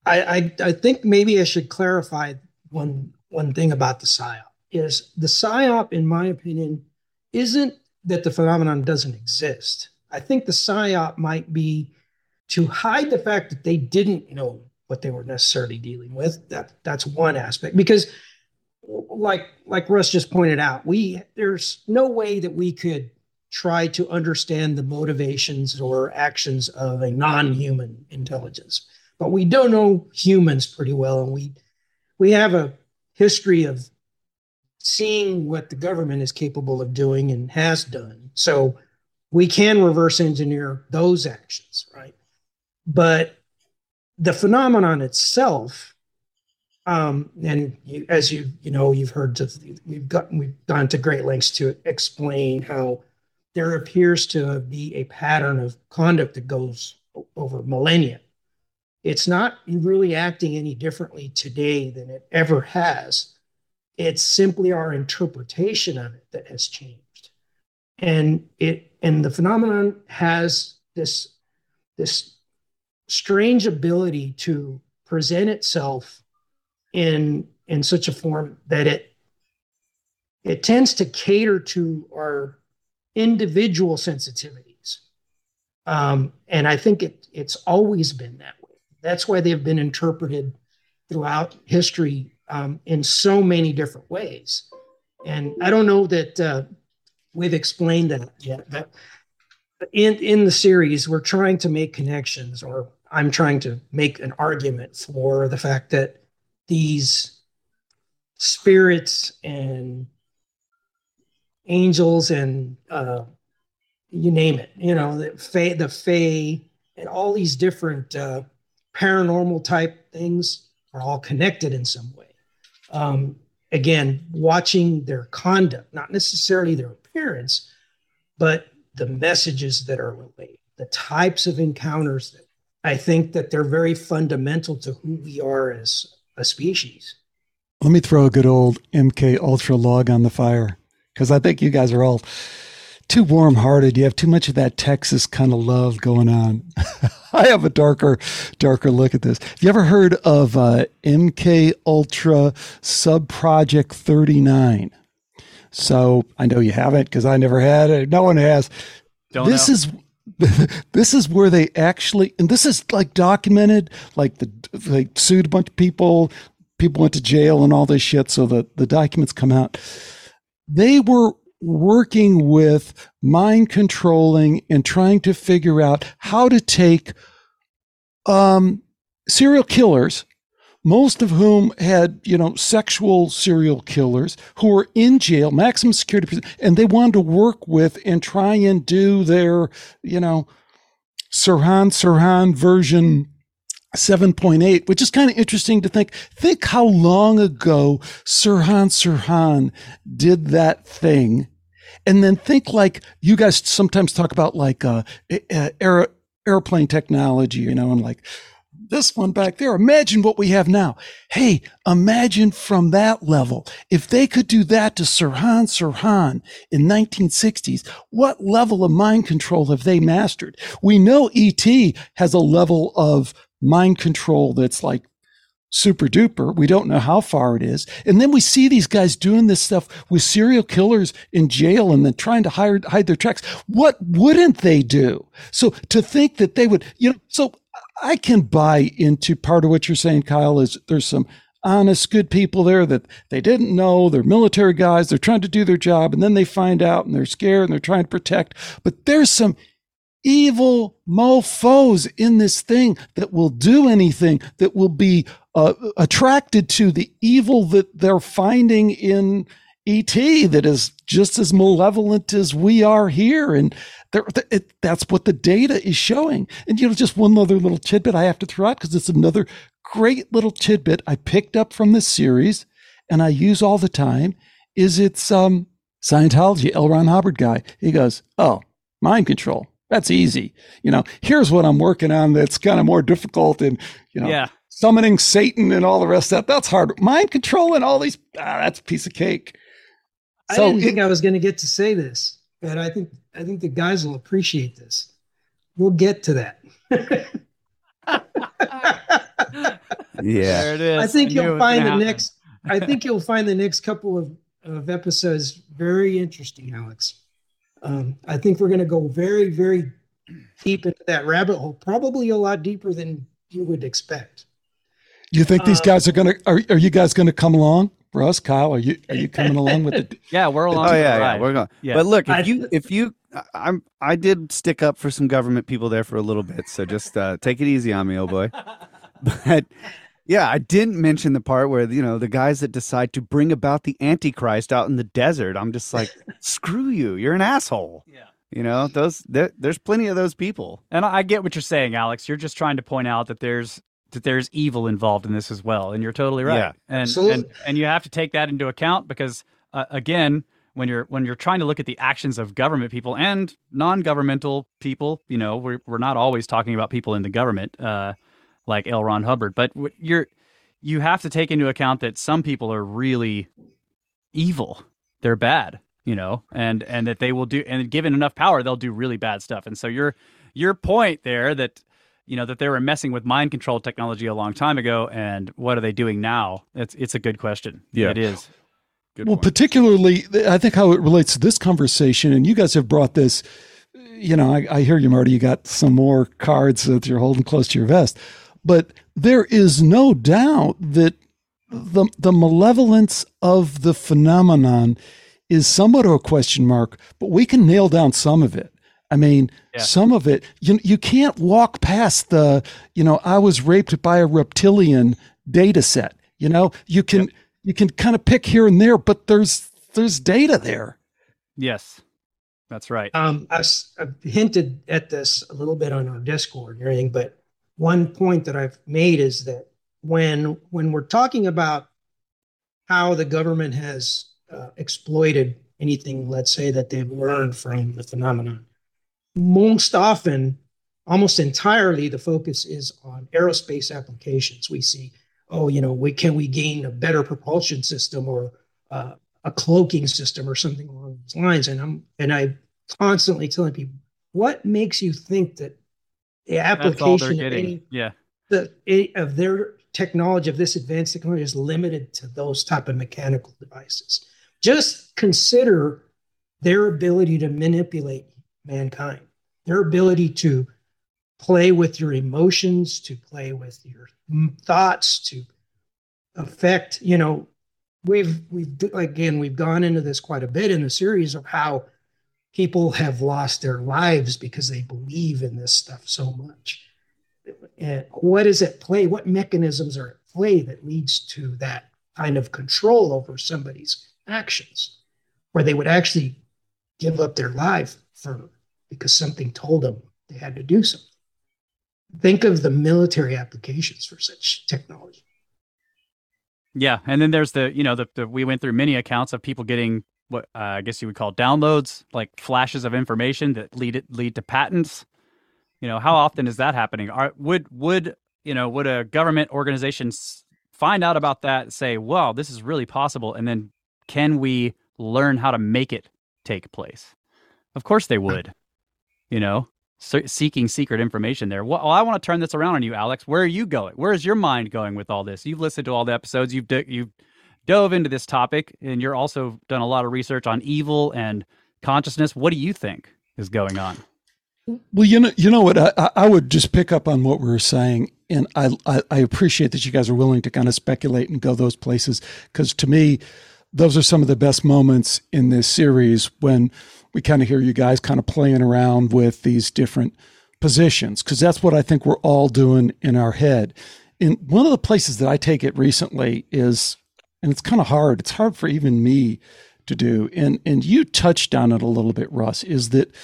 I, I I think maybe I should clarify one one thing about the psyop is the psyop, in my opinion, isn't that the phenomenon doesn't exist. I think the psyop might be to hide the fact that they didn't know what they were necessarily dealing with. That that's one aspect because like like Russ just pointed out, we there's no way that we could try to understand the motivations or actions of a non-human intelligence. But we don't know humans pretty well, and we we have a history of seeing what the government is capable of doing and has done. So we can reverse engineer those actions, right? But the phenomenon itself, um, and you, as you you know, you've heard to, we've gotten we've gone to great lengths to explain how there appears to be a pattern of conduct that goes over millennia. It's not really acting any differently today than it ever has It's simply our interpretation of it that has changed. And it and the phenomenon has this this strange ability to present itself in in such a form that it it tends to cater to our individual sensitivities. Um, and i think it it's always been that way. That's why they've been interpreted throughout history um, in so many different ways. And i don't know that uh, we've explained that yet but in in the series we're trying to make connections or i'm trying to make an argument for the fact that these spirits and angels and uh, you name it, you know, the fae, the fae, and all these different uh, paranormal type things are all connected in some way. Um, again, watching their conduct, not necessarily their appearance, but the messages that are relayed, the types of encounters that I think that they're very fundamental to who we are as a species. Let me throw a good old MK Ultra log on the fire because I think you guys are all too warm hearted. You have too much of that Texas kind of love going on. I have a darker, darker look at this. Have you ever heard of uh, MK Ultra Sub Project 39? So I know you haven't because I never had it. No one has. Don't this know. is this is where they actually and this is like documented like the they sued a bunch of people people went to jail and all this shit so the the documents come out. They were working with mind controlling and trying to figure out how to take um serial killers most of whom had, you know, sexual serial killers who were in jail, maximum security, and they wanted to work with and try and do their, you know, Sirhan Sirhan version 7.8, which is kind of interesting to think. Think how long ago Sirhan Sirhan did that thing. And then think like you guys sometimes talk about like uh, air, airplane technology, you know, and like this one back there. Imagine what we have now. Hey, imagine from that level. If they could do that to Sirhan Sirhan in 1960s, what level of mind control have they mastered? We know ET has a level of mind control that's like super duper. We don't know how far it is. And then we see these guys doing this stuff with serial killers in jail and then trying to hide, hide their tracks. What wouldn't they do? So to think that they would, you know, so I can buy into part of what you're saying, Kyle, is there's some honest, good people there that they didn't know. They're military guys. They're trying to do their job. And then they find out and they're scared and they're trying to protect. But there's some evil mofos in this thing that will do anything, that will be uh, attracted to the evil that they're finding in ET that is just as malevolent as we are here. And it, that's what the data is showing. And, you know, just one other little tidbit I have to throw out because it's another great little tidbit I picked up from this series and I use all the time is it's um, Scientology, L. Ron Hubbard guy. He goes, Oh, mind control. That's easy. You know, here's what I'm working on that's kind of more difficult and, you know, Yeah. summoning Satan and all the rest of that. That's hard. Mind control and all these, ah, that's a piece of cake. I So didn't think I was going to get to say this, but I think I think the guys will appreciate this. We'll get to that. Yeah. There it is. I think knew it you'll find the gonna next. I think you'll find the next couple of, of episodes very interesting, Alex. Um, I think we're going to go very, very deep into that rabbit hole, probably a lot deeper than you would expect. You think these Uh, guys are going to, are, are you guys going to come along? Russ, Kyle, are you, are you coming along with it? Yeah, we're along Oh yeah, yeah, we're going. Yeah. But look, if you if you I- I'm I did stick up for some government people there for a little bit, so just uh, take it easy on me, oh boy. But yeah, I didn't mention the part where you know the guys that decide to bring about the Antichrist out in the desert. I'm just like, screw you, you're an asshole. Yeah. You know those there, there's plenty of those people. And I I get what you're saying, Alex. You're just trying to point out that there's that there's evil involved in this as well, and you're totally right. Yeah. and Absolutely. and and you have to take that into account because uh, again, when you're when you're trying to look at the actions of government people and non-governmental people, you know, we're we're not always talking about people in the government, uh, like L. Ron Hubbard, but you're you have to take into account that some people are really evil. They're bad, you know, and and that they will do and given enough power, they'll do really bad stuff. And so your your point there that you know that they were messing with mind control technology a long time ago, and what are they doing now? It's it's a good question. Yeah. it is. Good well, point. particularly, I think how it relates to this conversation, and you guys have brought this. You know, I, I hear you, Marty. You got some more cards that you're holding close to your vest, but there is no doubt that the the malevolence of the phenomenon is somewhat of a question mark. But we can nail down some of it. I mean, Yeah. some of it. You you can't walk past the. You know, I was raped by a reptilian data set. You know, you can you can kind of pick here and there, but there's there's data there. Yes, that's right. Um, I s- I've hinted at this a little bit on our Discord and everything, but one point that I've made is that when when we're talking about how the government has uh, exploited anything, let's say that they've learned from the phenomenon, most often, almost entirely, the focus is on aerospace applications. We see, oh, you know, we can we gain a better propulsion system or uh, a cloaking system or something along those lines. And I'm and I constantly telling people, what makes you think that the That's all they're application of, any, Yeah, the, any of their technology of this advanced technology is limited to those type of mechanical devices? Just consider their ability to manipulate mankind, their ability to play with your emotions, to play with your thoughts, to affect, you know, we've we've again we've gone into this quite a bit in the series of how people have lost their lives because they believe in this stuff so much. And what is at play what mechanisms are at play that leads to that kind of control over somebody's actions where they would actually give up their life for because something told them they had to do something think of the military applications for such technology yeah. And then there's the you know the, the we went through many accounts of people getting what uh, I guess you would call downloads, like flashes of information that lead it lead to patents. You know, how often is that happening? Are, would would you know would a government organization find out about that, say, "Wow, this is really possible," and then can we learn how to make it take place? Of course they would. You know, seeking secret information there. Well, I want to turn this around on you, Alex. Where are you going? Where is your mind going with all this? You've listened to all the episodes. You've you've dove into this topic, and you're also done a lot of research on evil and consciousness. What do you think is going on? Well, you know, you know what? I, I- I would just pick up on what we were saying, and I, I I appreciate that you guys are willing to kind of speculate and go those places because to me, those are some of the best moments in this series when we kind of hear you guys kind of playing around with these different positions because that's what I think we're all doing in our head. And one of the places that I take it recently is, and it's kind of hard. It's hard for even me to do, and and you touched on it a little bit, Russ. Is that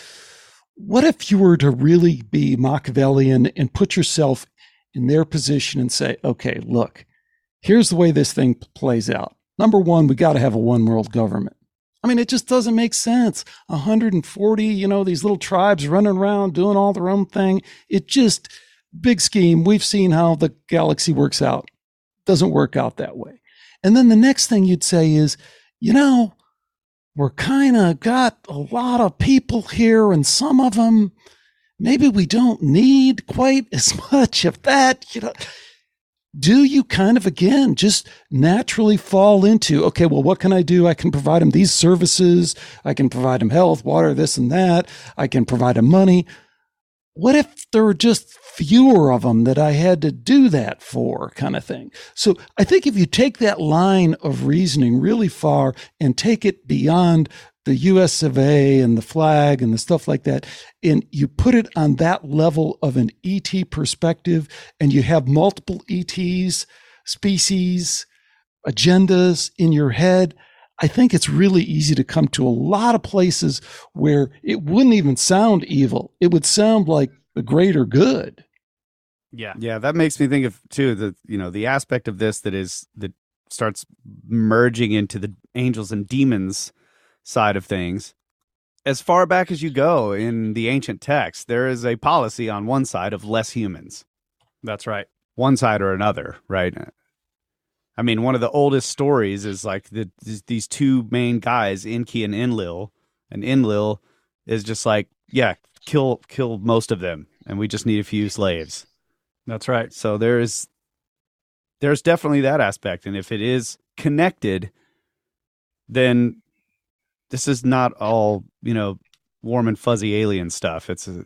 what if you were to really be Machiavellian and put yourself in their position and say, okay, look, here's the way this thing plays out. Number one, we got to have a one world government. I mean, it just doesn't make sense. 140, you know, these little tribes running around doing all their own thing. It just, big scheme. We've seen how the galaxy works out. Doesn't work out that way. And then the next thing you'd say is, you know, we're kind of got a lot of people here, and some of them maybe we don't need quite as much of that. You know, do you kind of again just naturally fall into okay well what can i do? I can provide them these services. I can provide them health water this and that. I can provide them money. What if there were just fewer of them that i had to do that for kind of thing? So i think if you take that line of reasoning really far and take it beyond the us of a and the flag and the stuff like that. And you put it on that level of an et perspective and you have multiple ets species agendas in your head i think it's really easy to come to a lot of places where it wouldn't even sound evil. It would sound like the greater good. Yeah. Yeah, that makes me think of too the you know the aspect of this that is that starts merging into the angels and demons side of things. As far back as you go in the ancient texts, there is a policy on one side of less humans, That's right. one side or another, right? I mean, one of the oldest stories is like the these- two main guys, Enki and Enlil, and Enlil is just like, yeah, kill kill most of them, and we just need a few slaves. That's right. So there's there's definitely that aspect, and if it is connected, then this is not all you know warm and fuzzy alien stuff. It's a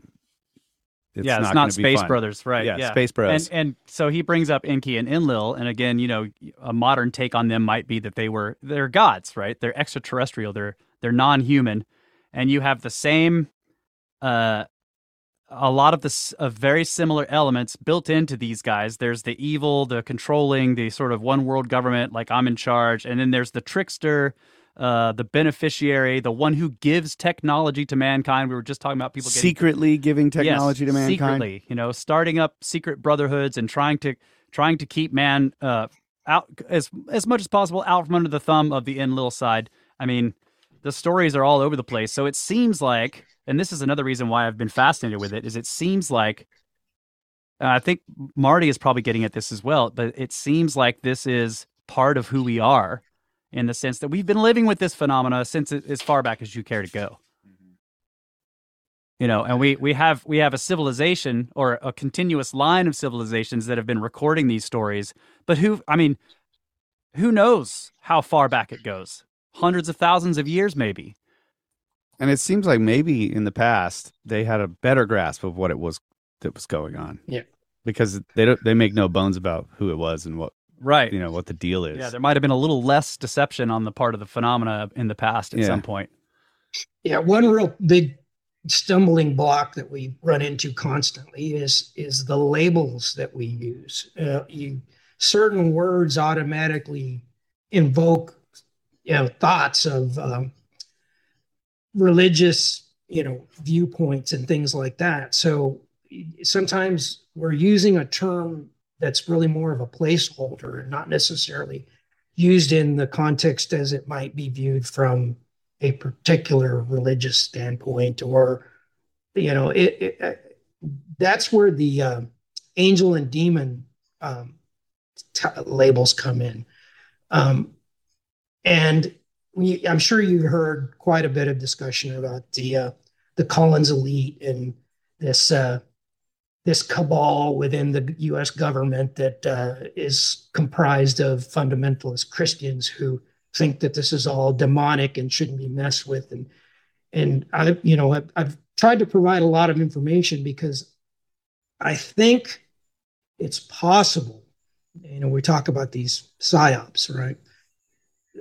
it's yeah, it's not, not gonna be Space. Brothers, right? Yeah, Yeah, Space Bros. And and so he brings up Enki and Enlil, and again, you know, a modern take on them might be that they were they're gods, right? They're extraterrestrial. They're they're non-human, and you have the same, uh, a lot of this of very similar elements built into these guys. There's the evil, the controlling, the sort of one world government, like I'm in charge, and then there's the trickster. Uh, the beneficiary, the one who gives technology to mankind. We were just talking about people getting secretly giving technology Yes, to mankind. secretly you know starting up secret brotherhoods and trying to trying to keep man uh out as as much as possible out from under the thumb of the Enlil side i mean the stories are all over the place so it seems like and this is another reason why i've been fascinated with it is it seems like and i think marty is probably getting at this as well but it seems like this is part of who we are in the sense that we've been living with this phenomena since as far back as you care to go. Mm-hmm. You know and we we have we have a civilization or a continuous line of civilizations that have been recording these stories but who i mean who knows how far back it goes? Hundreds of thousands of years maybe. And it seems like maybe in the past they had a better grasp of what it was that was going on. Yeah. Because they don't they make no bones about who it was and what right you know what the deal is. yeah there might have been a little less deception on the part of the phenomena in the past at Yeah. some point Yeah, one real big stumbling block that we run into constantly is is the labels that we use. Uh, you certain words automatically invoke you know thoughts of um, religious you know viewpoints and things like that. So sometimes we're using a term that's really more of a placeholder and not necessarily used in the context as it might be viewed from a particular religious standpoint or you know it, it uh, that's where the uh, angel and demon um, t- labels come in. Um, and we, i'm sure you've heard quite a bit of discussion about the uh, the collins elite and this uh, this cabal within the U.S. government that uh, is comprised of fundamentalist Christians who think that this is all demonic and shouldn't be messed with. And and I, you know, I've, I've tried to provide a lot of information because I think it's possible. You know, we talk about these psyops, right?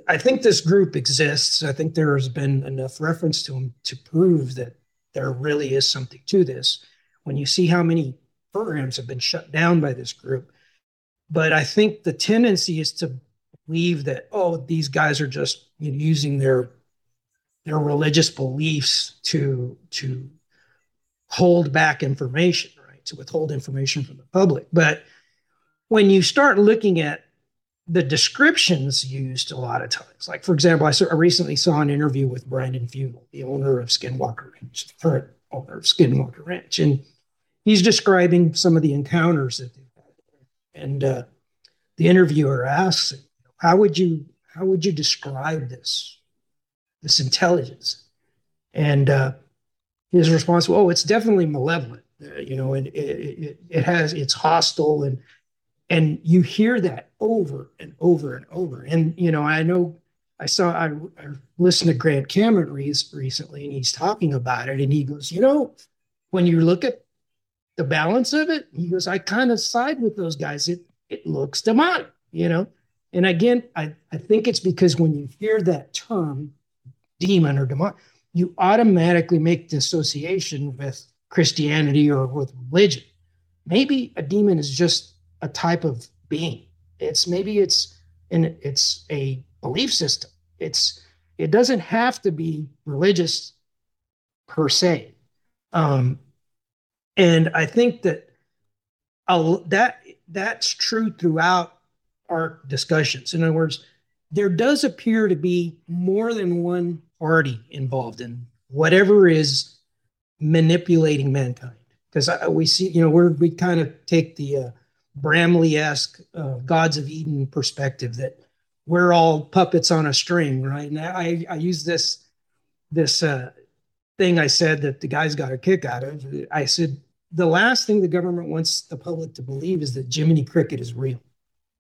I think this group exists. I think there has been enough reference to them to prove that there really is something to this when you see how many programs have been shut down by this group. But I think the tendency is to believe that oh, these guys are just you know, using their their religious beliefs to to hold back information, right? To withhold information from the public. But when you start looking at the descriptions used a lot of times, like for example, I, saw, I recently saw an interview with Brandon Fugal, the owner of Skinwalker Ranch, the current owner of Skinwalker Ranch, and he's describing some of the encounters that they've had. And uh, the interviewer asks, "How would you how would you describe this this intelligence?" And uh, his response, "Oh, it's definitely malevolent. Uh, you know, and it, it, it has it's hostile and." And you hear that over and over and over. And you know, I know I saw I, I listened to Grant Cameron re- recently, and he's talking about it, and he goes, you know, when you look at the balance of it, he goes, I kind of side with those guys. It it looks demonic, you know. And again, I, I think it's because when you hear that term, demon or demon, you automatically make the association with Christianity or with religion. Maybe a demon is just a type of being. It's maybe it's and it's a belief system. It's it doesn't have to be religious per se. Um, and I think that a, that that's true throughout our discussions. In other words, there does appear to be more than one party involved in whatever is manipulating mankind. Because we see, you know, we're, we kind of take the uh, Bramley-esque uh, Gods of Eden perspective that we're all puppets on a string, right? And I, I use this this uh, thing I said that the guys got a kick out of. I said the last thing the government wants the public to believe is that Jiminy Cricket is real,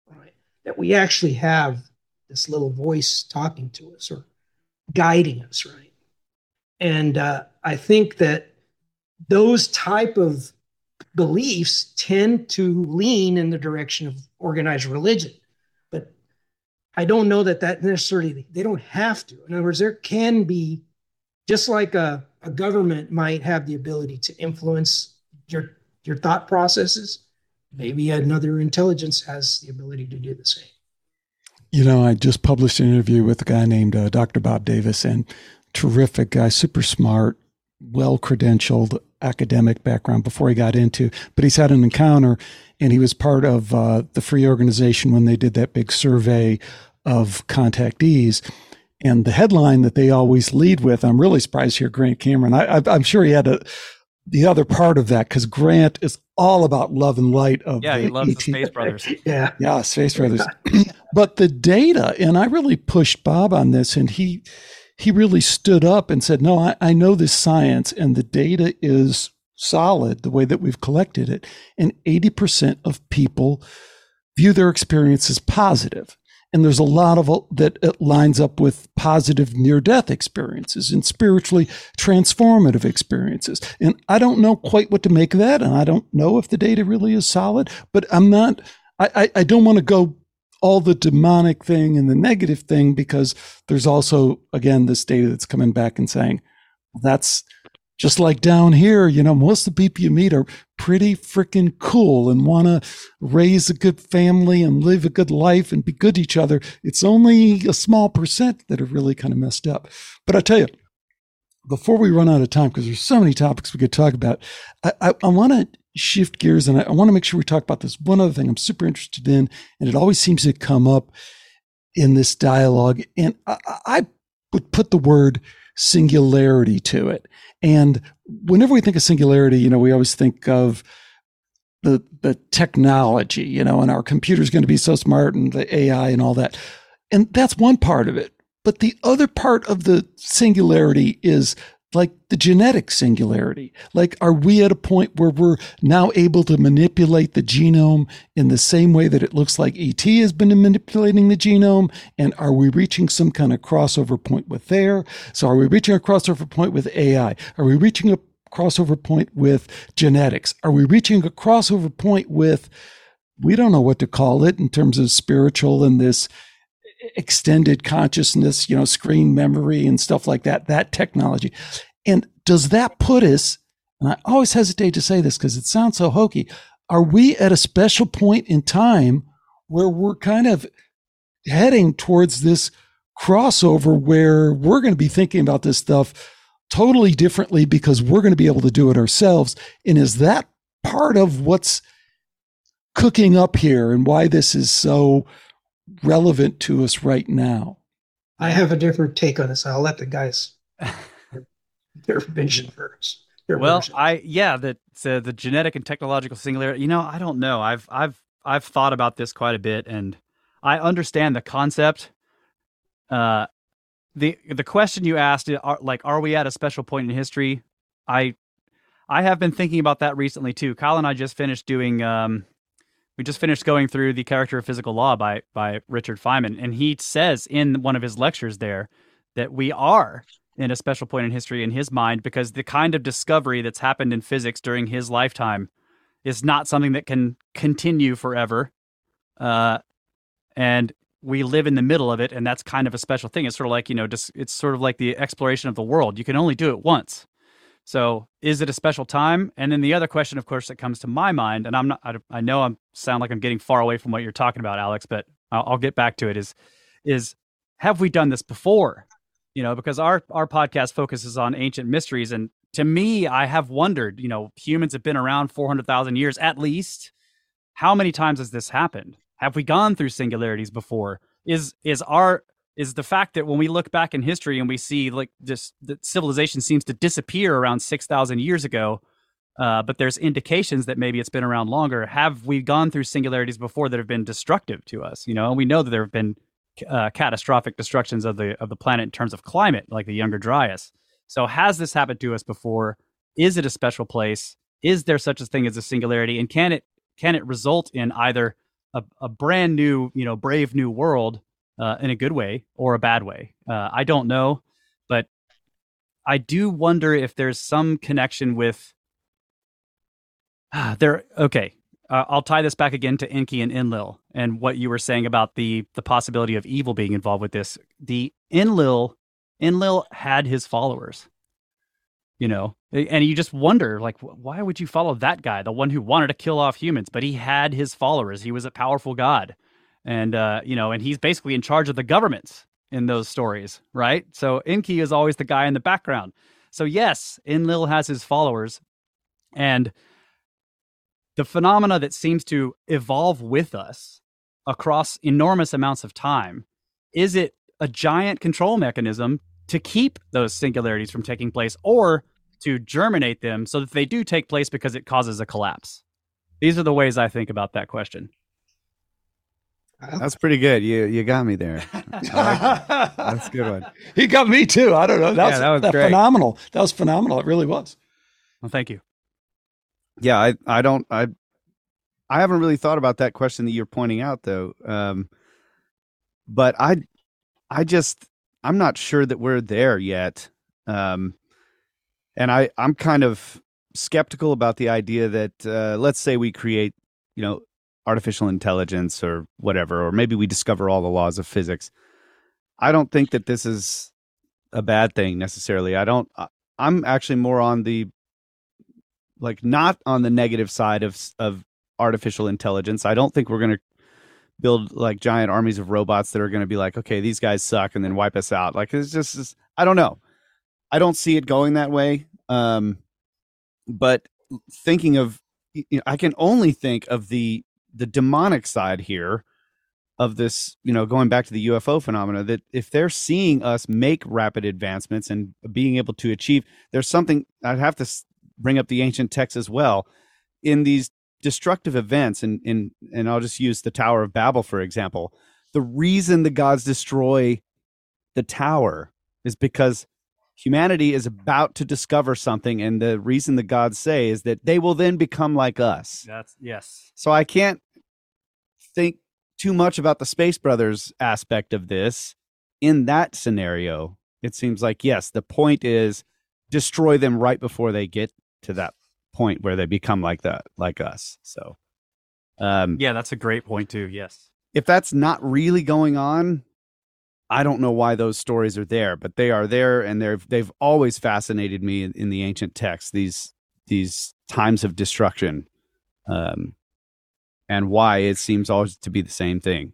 right? That we actually have this little voice talking to us or guiding us, right? And uh, I think that those type of beliefs tend to lean in the direction of organized religion. But I don't know that that necessarily, they don't have to. In other words, there can be, just like a, a government might have the ability to influence your, your thought processes, maybe another intelligence has the ability to do the same. You know, I just published an interview with a guy named uh, Dr. Bob Davis, and terrific guy, super smart, well credentialed academic background before he got into, but he's had an encounter and he was part of uh, the free organization when they did that big survey of contactees. And the headline that they always lead with, I'm really surprised here, Grant Cameron. I, am sure he had a, the other part of that because Grant is all about love and light of yeah, he loves ET. the Space Brothers. yeah, yeah, Space Brothers. but the data, and I really pushed Bob on this, and he he really stood up and said, No, I, I know this science and the data is solid the way that we've collected it. And 80% of people view their experience as positive. And there's a lot of uh, that it lines up with positive near death experiences and spiritually transformative experiences. And I don't know quite what to make of that. And I don't know if the data really is solid, but I'm not, I, I, I don't want to go all the demonic thing and the negative thing because there's also again this data that's coming back and saying that's just like down here you know most of the people you meet are pretty freaking cool and want to raise a good family and live a good life and be good to each other it's only a small percent that are really kind of messed up but i tell you before we run out of time because there's so many topics we could talk about i, I, I want to shift gears and I, I want to make sure we talk about this one other thing I'm super interested in, and it always seems to come up in this dialogue. And I, I would put the word singularity to it. And whenever we think of singularity, you know, we always think of the the technology, you know, and our computer's going to be so smart and the AI and all that. And that's one part of it. But the other part of the singularity is like the genetic singularity? Like, are we at a point where we're now able to manipulate the genome in the same way that it looks like ET has been manipulating the genome? And are we reaching some kind of crossover point with there? So, are we reaching a crossover point with AI? Are we reaching a crossover point with genetics? Are we reaching a crossover point with, we don't know what to call it in terms of spiritual and this extended consciousness, you know, screen memory and stuff like that, that technology. And does that put us, and I always hesitate to say this because it sounds so hokey, are we at a special point in time where we're kind of heading towards this crossover where we're going to be thinking about this stuff totally differently because we're going to be able to do it ourselves? And is that part of what's cooking up here and why this is so relevant to us right now? I have a different take on this. I'll let the guys their vision first. Their well, version. I yeah, the uh, the genetic and technological singularity. You know, I don't know. I've I've I've thought about this quite a bit, and I understand the concept. Uh, the the question you asked, are, like, are we at a special point in history? I I have been thinking about that recently too. Kyle and I just finished doing um, we just finished going through the character of physical law by by Richard Feynman, and he says in one of his lectures there that we are in a special point in history in his mind because the kind of discovery that's happened in physics during his lifetime is not something that can continue forever, uh, and we live in the middle of it, and that's kind of a special thing. It's sort of like you know, just it's sort of like the exploration of the world. You can only do it once. So, is it a special time? And then the other question, of course, that comes to my mind, and I'm not, I, I know I sound like I'm getting far away from what you're talking about, Alex, but I'll, I'll get back to it. Is, is have we done this before? You know, because our our podcast focuses on ancient mysteries, and to me, I have wondered. You know, humans have been around 400,000 years at least. How many times has this happened? Have we gone through singularities before? Is is our is the fact that when we look back in history and we see like just that civilization seems to disappear around 6000 years ago uh, but there's indications that maybe it's been around longer. Have we gone through singularities before that have been destructive to us? You know, and we know that there have been uh, catastrophic destructions of the of the planet in terms of climate, like the Younger Dryas. So, has this happened to us before? Is it a special place? Is there such a thing as a singularity? And can it can it result in either a, a brand new, you know, brave new world uh, in a good way or a bad way? Uh, I don't know, but I do wonder if there's some connection with there. Okay, uh, I'll tie this back again to Enki and Enlil and what you were saying about the the possibility of evil being involved with this. The Enlil, Enlil had his followers, you know, and you just wonder, like, why would you follow that guy, the one who wanted to kill off humans? But he had his followers. He was a powerful god, and uh, you know, and he's basically in charge of the governments in those stories, right? So Enki is always the guy in the background. So yes, Enlil has his followers, and the phenomena that seems to evolve with us across enormous amounts of time is it a giant control mechanism to keep those singularities from taking place or to germinate them so that they do take place because it causes a collapse these are the ways i think about that question that's pretty good. You you got me there. That's a good one. He got me too. I don't know. That yeah, was, that was phenomenal. That was phenomenal. It really was. Well thank you. Yeah, I I don't I I haven't really thought about that question that you're pointing out though. Um, but I I just I'm not sure that we're there yet. Um, and I I'm kind of skeptical about the idea that uh, let's say we create you know artificial intelligence or whatever, or maybe we discover all the laws of physics. I don't think that this is a bad thing necessarily. I don't. I'm actually more on the like not on the negative side of of artificial intelligence. I don't think we're going to build like giant armies of robots that are going to be like, okay, these guys suck, and then wipe us out. Like it's just, it's, I don't know. I don't see it going that way. Um, but thinking of, you know, I can only think of the the demonic side here of this, you know, going back to the UFO phenomena, that if they're seeing us make rapid advancements and being able to achieve, there's something I'd have to bring up the ancient texts as well in these destructive events and and and I'll just use the Tower of Babel for example. The reason the gods destroy the tower is because humanity is about to discover something and the reason the gods say is that they will then become like us. That's yes. So I can't think too much about the Space Brothers aspect of this in that scenario. It seems like yes, the point is destroy them right before they get to that point where they become like that, like us. So, um, yeah, that's a great point too. Yes. If that's not really going on, I don't know why those stories are there, but they are there, and they've they've always fascinated me in, in the ancient texts. These these times of destruction, um, and why it seems always to be the same thing.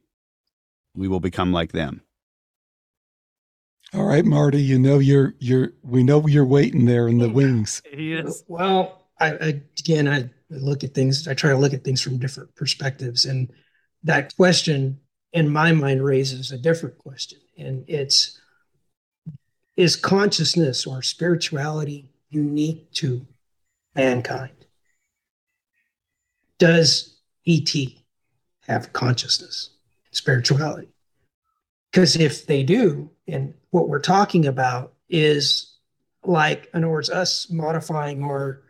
We will become like them. All right, Marty. You know you're you're. We know you're waiting there in the wings. Yes. Well, I, I again, I look at things. I try to look at things from different perspectives, and that question in my mind raises a different question, and it's: Is consciousness or spirituality unique to mankind? Does ET have consciousness, spirituality? Because if they do, and what we're talking about is like, in other words, us modifying our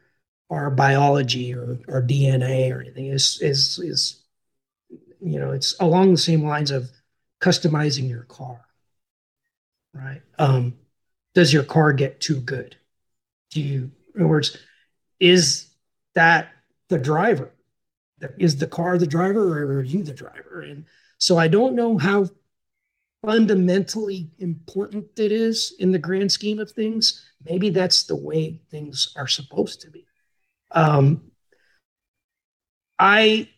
our biology or, or DNA or anything is is is you know it's along the same lines of customizing your car, right? Um, does your car get too good? Do you, in other words, is that the driver? Is the car the driver or are you the driver? And so I don't know how fundamentally important it is in the grand scheme of things. Maybe that's the way things are supposed to be. Um, I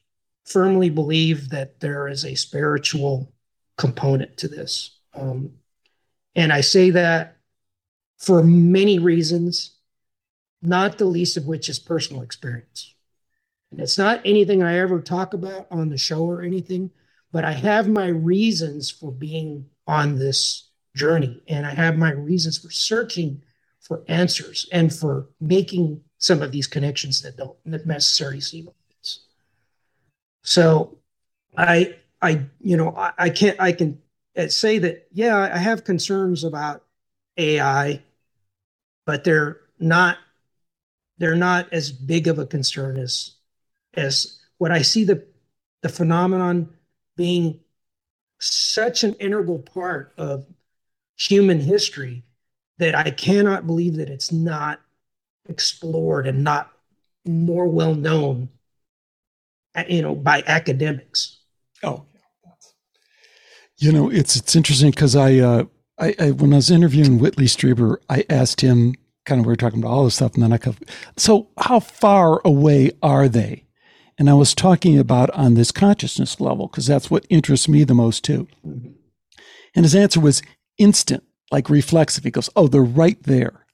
firmly believe that there is a spiritual component to this. Um, and I say that for many reasons, not the least of which is personal experience. And it's not anything I ever talk about on the show or anything, but I have my reasons for being on this journey. And I have my reasons for searching for answers and for making some of these connections that don't necessarily seem obvious. So I I you know I, I can't I can say that yeah I have concerns about AI, but they're not they're not as big of a concern as as what I see the the phenomenon being such an integral part of human history that I cannot believe that it's not explored and not more well known you know by academics. Oh you know it's it's interesting because I, uh, I, I when i was interviewing whitley strieber i asked him kind of we were talking about all this stuff and then i could so how far away are they and I was talking about on this consciousness level, because that's what interests me the most too. Mm-hmm. And his answer was instant, like reflexive. He goes, Oh, they're right there.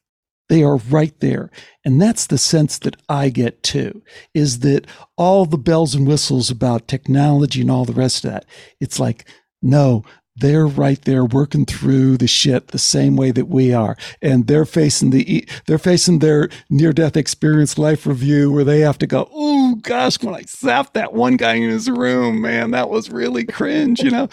They are right there. And that's the sense that I get too, is that all the bells and whistles about technology and all the rest of that, it's like, no, they're right there working through the shit the same way that we are. And they're facing the they're facing their near death experience life review where they have to go oh gosh when i zapped that one guy in his room man that was really cringe you know?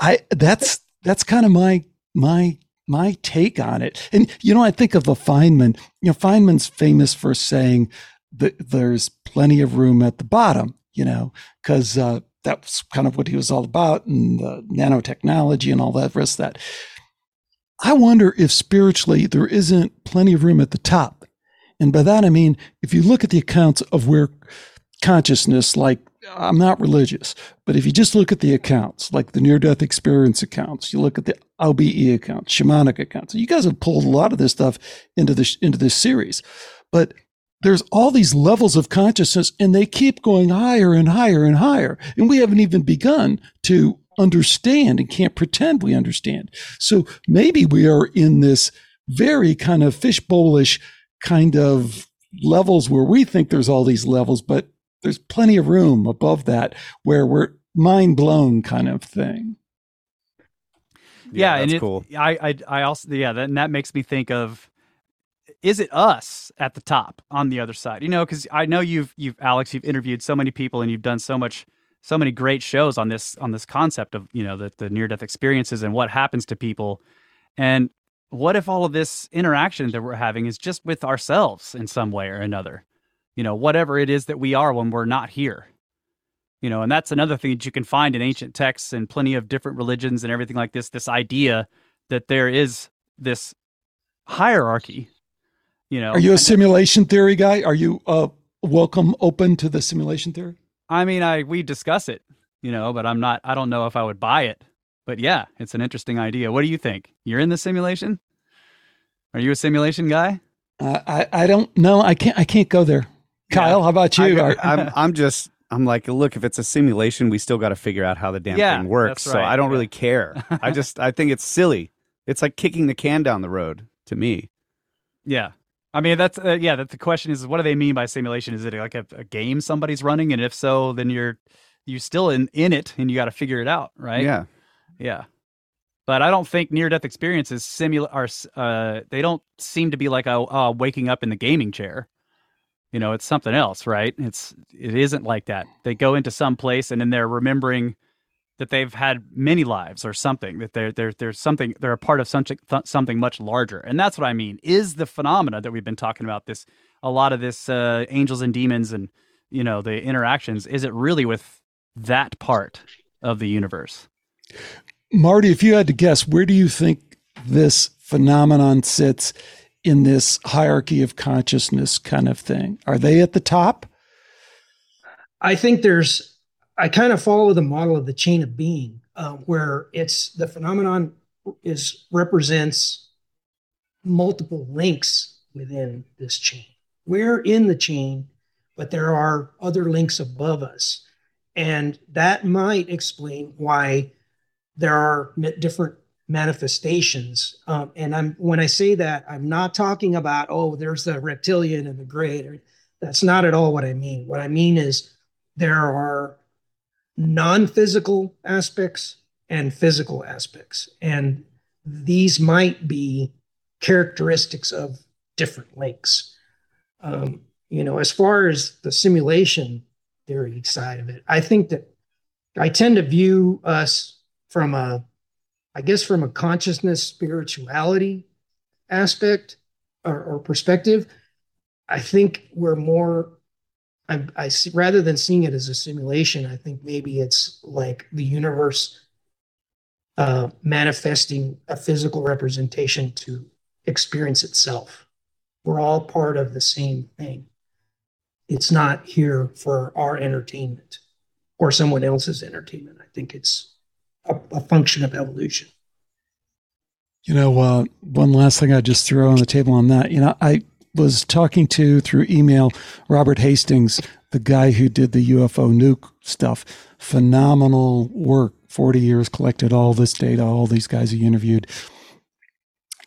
I that's that's kind of my my my take on it. And you know i think of the feynman you know feynman's famous for saying that there's plenty of room at the bottom you know? Because uh, that's kind of what he was all about and the nanotechnology and all that rest that. I wonder if spiritually there isn't plenty of room at the top. And by that I mean, if you look at the accounts of where consciousness, like I'm not religious, but if you just look at the accounts, like the near death experience accounts, you look at the OBE accounts, shamanic accounts, you guys have pulled a lot of this stuff into this, into this series. But there's all these levels of consciousness and they keep going higher and higher and higher. And we haven't even begun to understand and can't pretend we understand. So maybe we are in this very kind of fishbowlish kind of levels where we think there's all these levels, but there's plenty of room above that where we're mind blown kind of thing. Yeah, yeah and it, cool. I, I, I also, yeah, that, and that makes me think of is it us at the top on the other side? You know, because I know you've you've Alex, you've interviewed so many people and you've done so much so many great shows on this on this concept of you know the, the near death experiences and what happens to people. And what if all of this interaction that we're having is just with ourselves in some way or another? You know whatever it is that we are when we're not here. You know and that's another thing that you can find in ancient texts and plenty of different religions and everything like this this idea that there is this hierarchy you know, are you a simulation theory guy? Are you uh, welcome, open to the simulation theory? I mean, I we discuss it, you know, but I'm not. I don't know if I would buy it. But yeah, it's an interesting idea. What do you think? You're in the simulation? Are you a simulation guy? Uh, I I don't know. I can't I can't go there. Kyle, yeah. how about you? I, I'm I'm just I'm like, look, if it's a simulation, we still got to figure out how the damn yeah, thing works. Right. So I don't yeah. really care. I just I think it's silly. It's like kicking the can down the road to me. Yeah. I mean, that's uh, yeah. That the question is, what do they mean by simulation? Is it like a, a game somebody's running, and if so, then you're you still in in it, and you got to figure it out, right? Yeah, yeah. But I don't think near death experiences simulate are uh, they don't seem to be like a, a waking up in the gaming chair. You know, it's something else, right? It's it isn't like that. They go into some place and then they're remembering that they've had many lives or something that they're they're they're something they're a part of something something much larger. And that's what i mean is the phenomena that we've been talking about this a lot of this uh, angels and demons and you know the interactions is it really with that part of the universe? Marty if you had to guess where do you think this phenomenon sits in this hierarchy of consciousness kind of thing? Are they at the top? I think there's I kind of follow the model of the chain of being, uh, where it's the phenomenon is represents multiple links within this chain. We're in the chain, but there are other links above us, and that might explain why there are different manifestations. Um, and I'm when I say that, I'm not talking about oh, there's the reptilian and the gray. That's not at all what I mean. What I mean is there are non physical aspects and physical aspects. And these might be characteristics of different links. Um, you know, as far as the simulation theory side of it, I think that I tend to view us from a, I guess, from a consciousness spirituality aspect or, or perspective. I think we're more I, I see, rather than seeing it as a simulation, I think maybe it's like the universe uh, manifesting a physical representation to experience itself. We're all part of the same thing. It's not here for our entertainment or someone else's entertainment. I think it's a, a function of evolution. You know, uh, one last thing I just throw on the table on that. You know, I was talking to through email Robert Hastings, the guy who did the UFO nuke stuff. Phenomenal work. 40 years collected all this data, all these guys he interviewed.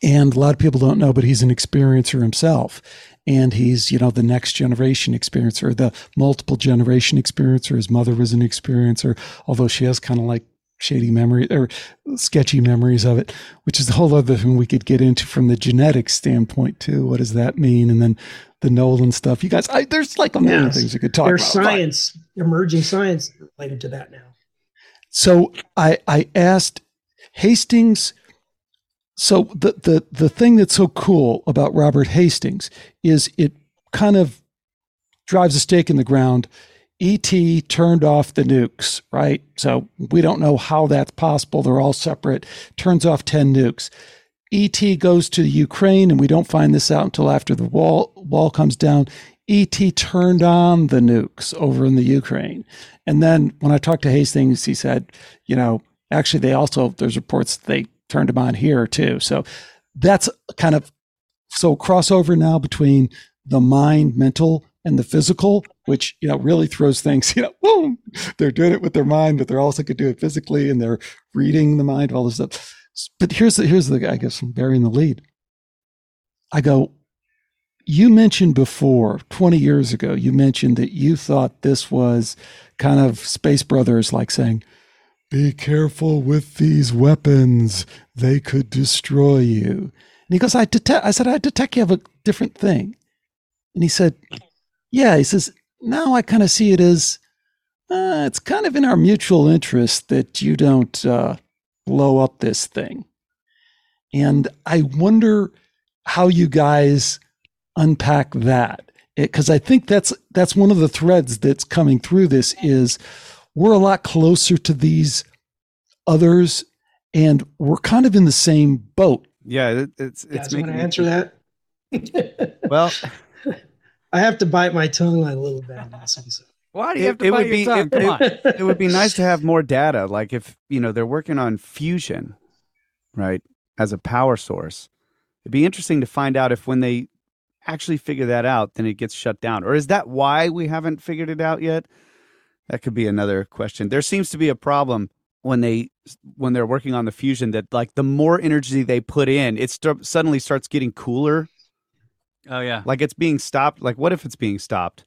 And a lot of people don't know, but he's an experiencer himself. And he's, you know, the next generation experiencer, the multiple generation experiencer. His mother was an experiencer, although she has kind of like shady memory or sketchy memories of it, which is a whole other thing we could get into from the genetic standpoint too. What does that mean? And then the Nolan stuff. You guys, I, there's like a million yes. things we could talk there's about. There's science, but. emerging science related to that now. So I I asked Hastings. So the the the thing that's so cool about Robert Hastings is it kind of drives a stake in the ground ET turned off the nukes, right? So we don't know how that's possible. They're all separate. Turns off 10 nukes. ET goes to Ukraine, and we don't find this out until after the wall wall comes down. ET turned on the nukes over in the Ukraine. And then when I talked to Hastings, he said, you know, actually they also there's reports they turned them on here too. So that's kind of so crossover now between the mind mental and the physical, which you know really throws things. You know, boom, they're doing it with their mind, but they're also to do it physically, and they're reading the mind, all this stuff. But here's the here's the I guess I'm burying the lead. I go. You mentioned before, 20 years ago, you mentioned that you thought this was kind of Space Brothers like saying, be careful with these weapons. They could destroy you. And he goes, I detect, I said, I detect you have a different thing. And he said, yeah, he says, now I kind of see it as uh, it's kind of in our mutual interest that you don't uh, blow up this thing. And I wonder how you guys unpack that because I think that's that's one of the threads that's coming through this is we're a lot closer to these others and we're kind of in the same boat. Yeah, it, it's it's. You want to answer that? well, I have to bite my tongue a little bit. on that one. Why do you have to it, bite your tongue? Come on. it would be nice to have more data. Like if you know they're working on fusion, right, as a power source. It'd be interesting to find out if when they actually figure that out, then it gets shut down, or is that why we haven't figured it out yet? That could be another question. There seems to be a problem when they when they're working on the fusion that like the more energy they put in, it st- suddenly starts getting cooler Oh yeah. Like it's being stopped. Like what if it's being stopped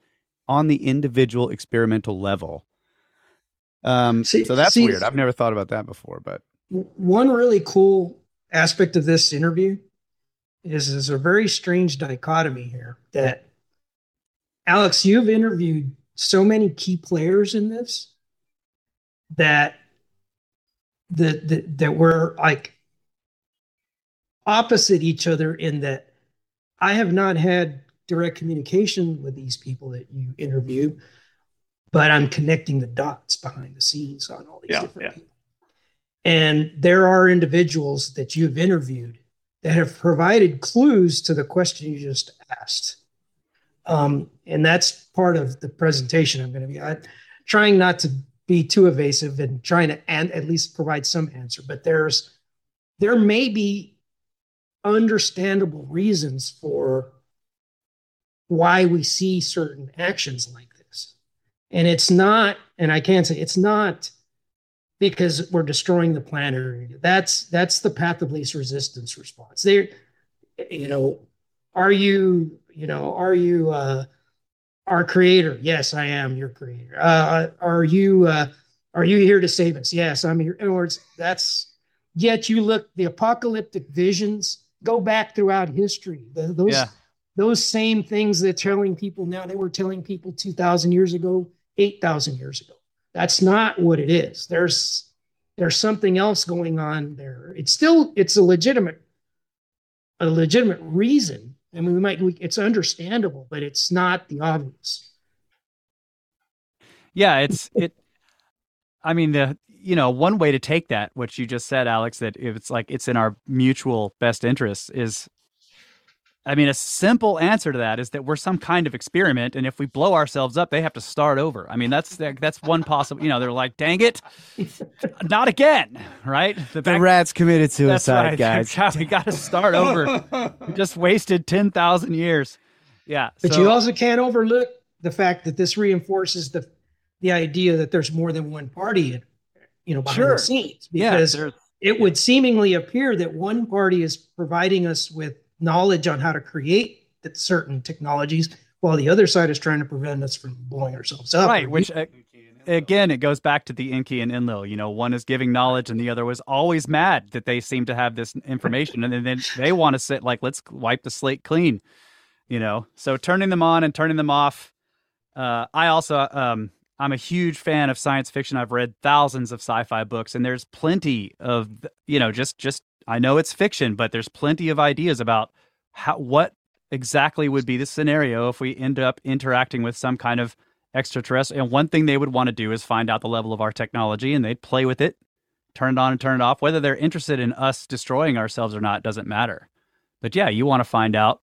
on the individual experimental level? Um, see, so that's see, weird. I've never thought about that before. But one really cool aspect of this interview is there's a very strange dichotomy here that Alex, you've interviewed so many key players in this that that that, that we're like opposite each other in that I have not had direct communication with these people that you interview, but I'm connecting the dots behind the scenes on all these yeah, different yeah. people. And there are individuals that you've interviewed that have provided clues to the question you just asked. Um, and that's part of the presentation I'm going to be I'm trying not to be too evasive and trying to and at least provide some answer. But there's there may be understandable reasons for why we see certain actions like this. And it's not, and I can't say it's not because we're destroying the planet. That's that's the path of least resistance response. There, you know, are you, you know, are you uh our creator? Yes, I am your creator. Uh are you uh are you here to save us? Yes, I'm here. In other words, that's yet you look the apocalyptic visions go back throughout history. The, those yeah. those same things they're telling people now, they were telling people 2,000 years ago, 8,000 years ago. That's not what it is. There's there's something else going on there. It's still it's a legitimate a legitimate reason. I mean, we might we, it's understandable, but it's not the obvious. Yeah, it's it. I mean, the you know one way to take that, which you just said, Alex, that if it's like it's in our mutual best interests, is I mean, a simple answer to that is that we're some kind of experiment, and if we blow ourselves up, they have to start over. I mean, that's that's one possible. You know, they're like, "Dang it, not again!" Right? The, the rats committed suicide, right. guys. we got to start over. we just wasted ten thousand years. Yeah, but so, you also can't overlook the fact that this reinforces the the idea that there's more than one party, you know, behind sure. the scenes, because yeah, it would seemingly appear that one party is providing us with knowledge on how to create certain technologies while the other side is trying to prevent us from blowing ourselves up. Right, which uh, again, it goes back to the Enki and Enlil. You know, one is giving knowledge and the other was always mad that they seem to have this information. And then they want to sit like, let's wipe the slate clean, you know? So turning them on and turning them off. Uh, I also, um, I'm a huge fan of science fiction. I've read thousands of sci-fi books and there's plenty of, you know, just, just I know it's fiction, but there's plenty of ideas about how what exactly would be the scenario if we end up interacting with some kind of extraterrestrial. And one thing they would want to do is find out the level of our technology, and they'd play with it, turn it on and turn it off. Whether they're interested in us destroying ourselves or not doesn't matter. But yeah, you want to find out,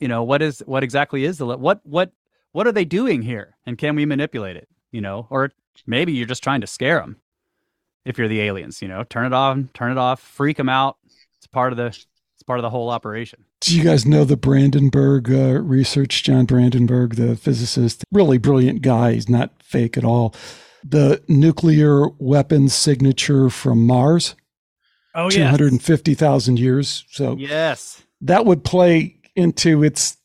you know, what is what exactly is the what what what are they doing here, and can we manipulate it? You know, or maybe you're just trying to scare them if you're the aliens, you know, turn it on, turn it off, freak them out. It's part of the it's part of the whole operation. Do you guys know the Brandenburg uh, research? John Brandenburg, the physicist, really brilliant guy. He's not fake at all. The nuclear weapons signature from Mars. Oh, yeah. 250,000 years. So, yes. That would play into its,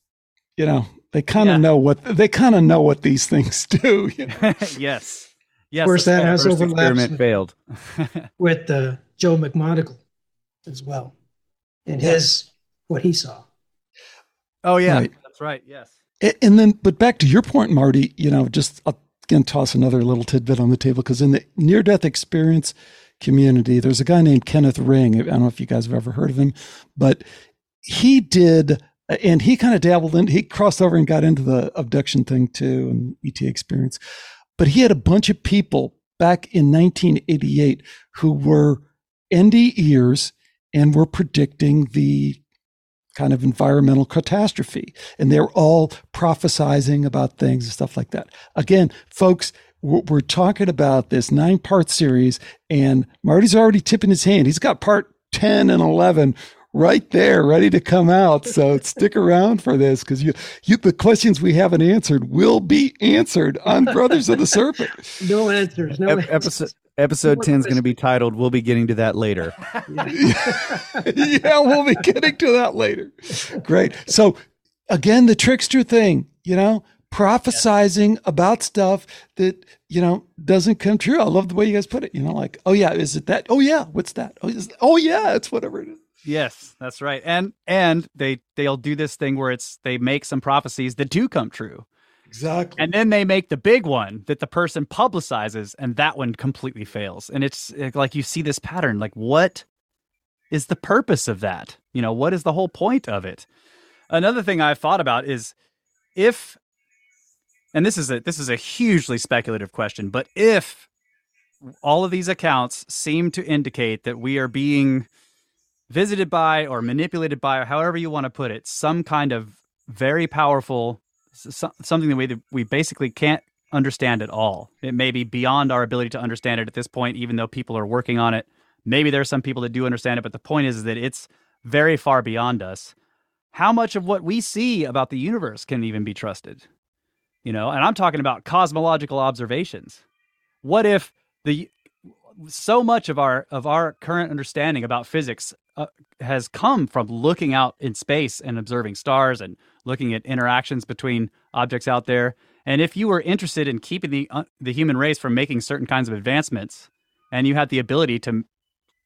you know, they kind of yeah. know what they kind of know what these things do. You know? yes. Yes, of course, that has overlaps experiment with, failed with uh, Joe McMoneagle as well, and his what he saw. Oh yeah, right. that's right. Yes. And then, but back to your point, Marty. You know, just I'll again toss another little tidbit on the table because in the near-death experience community, there's a guy named Kenneth Ring. I don't know if you guys have ever heard of him, but he did and he kind of dabbled in he crossed over and got into the abduction thing too and et experience but he had a bunch of people back in 1988 who were NDEers and were predicting the kind of environmental catastrophe. And they were all prophesizing about things and stuff like that. Again, folks, we're talking about this nine part series, and Marty's already tipping his hand. He's got part 10 and 11 right there, ready to come out. So stick around for this because you, you, the questions we haven't answered will be answered on Brothers of the Serpent. No answers. No Ep- episode episode ten is going to be titled. We'll be getting to that later. yeah, we'll be getting to that later. Great. So again, the trickster thing, you know. Prophesizing about stuff that you know doesn't come true. I love the way you guys put it. You know, like, oh yeah, is it that? Oh yeah, what's that? Oh, is, oh yeah, it's whatever it is. Yes, that's right. And and they they'll do this thing where it's they make some prophecies that do come true. Exactly. And then they make the big one that the person publicizes and that one completely fails. And it's eh, like you see this pattern like what is the purpose of that? You know, what is the whole point of it? Another thing I've thought about is if and this is a this is a hugely speculative question, but if all of these accounts seem to indicate that we are being visited by or manipulated by or however you want to put it some kind of very powerful something that we we basically can't understand at all. It may be beyond our ability to understand it at this point even though people are working on it. Maybe there are some people that do understand it but the point is that it's very far beyond us. How much of what we see about the universe can even be trusted? You know and i'm talking about cosmological observations. What if the so much of our of our current understanding about physics uh, has come from looking out in space and observing stars and looking at interactions between objects out there. And if you were interested in keeping the uh, the human race from making certain kinds of advancements, and you had the ability to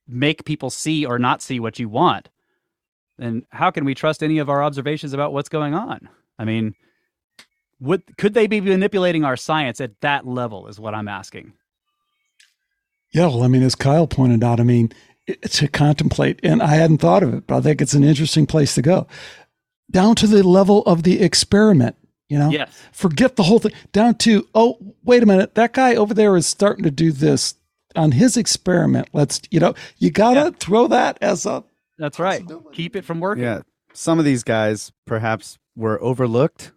make people see or not see what you want, then how can we trust any of our observations about what's going on? I mean, would could they be manipulating our science at that level? Is what I'm asking. Yeah, well, I mean, as Kyle pointed out, I mean, to contemplate, and I hadn't thought of it, but I think it's an interesting place to go. Down to the level of the experiment, you know? Yes. Forget the whole thing. Down to, oh, wait a minute, that guy over there is starting to do this on his experiment. Let's, you know, you gotta Yeah. throw that as a That's right. Keep it from working. Yeah. Some of these guys perhaps were overlooked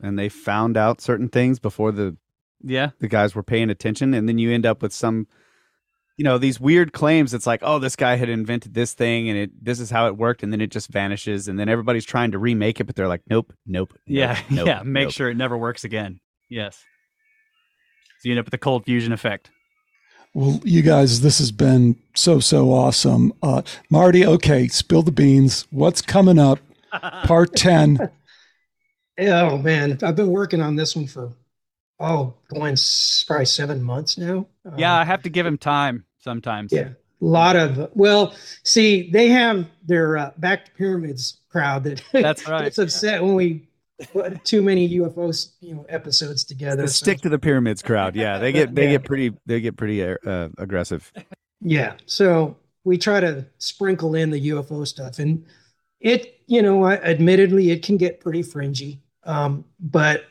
and they found out certain things before the Yeah. the guys were paying attention and then you end up with some you know these weird claims it's like oh this guy had invented this thing and it this is how it worked and then it just vanishes and then everybody's trying to remake it but they're like nope nope, nope Yeah. nope, yeah. Make nope. sure it never works again. Yes. So you end up with the cold fusion effect. Well, you guys, this has been so, so awesome. Uh, Marty, okay, spill the beans. What's coming up? Part 10. Oh man, I've been working on this one for oh, going s- probably seven months now. Yeah, Um, I have to give him time sometimes. yeah, a lot of well, see, they have their uh, back to pyramids crowd that That's right. gets upset when we put too many UFOs, you know, episodes together. the So, stick to the pyramids crowd yeah they get they Yeah. get pretty they get pretty uh, aggressive yeah, so we try to sprinkle in the UFO stuff, and it, you know, I, admittedly, it can get pretty fringy, um, but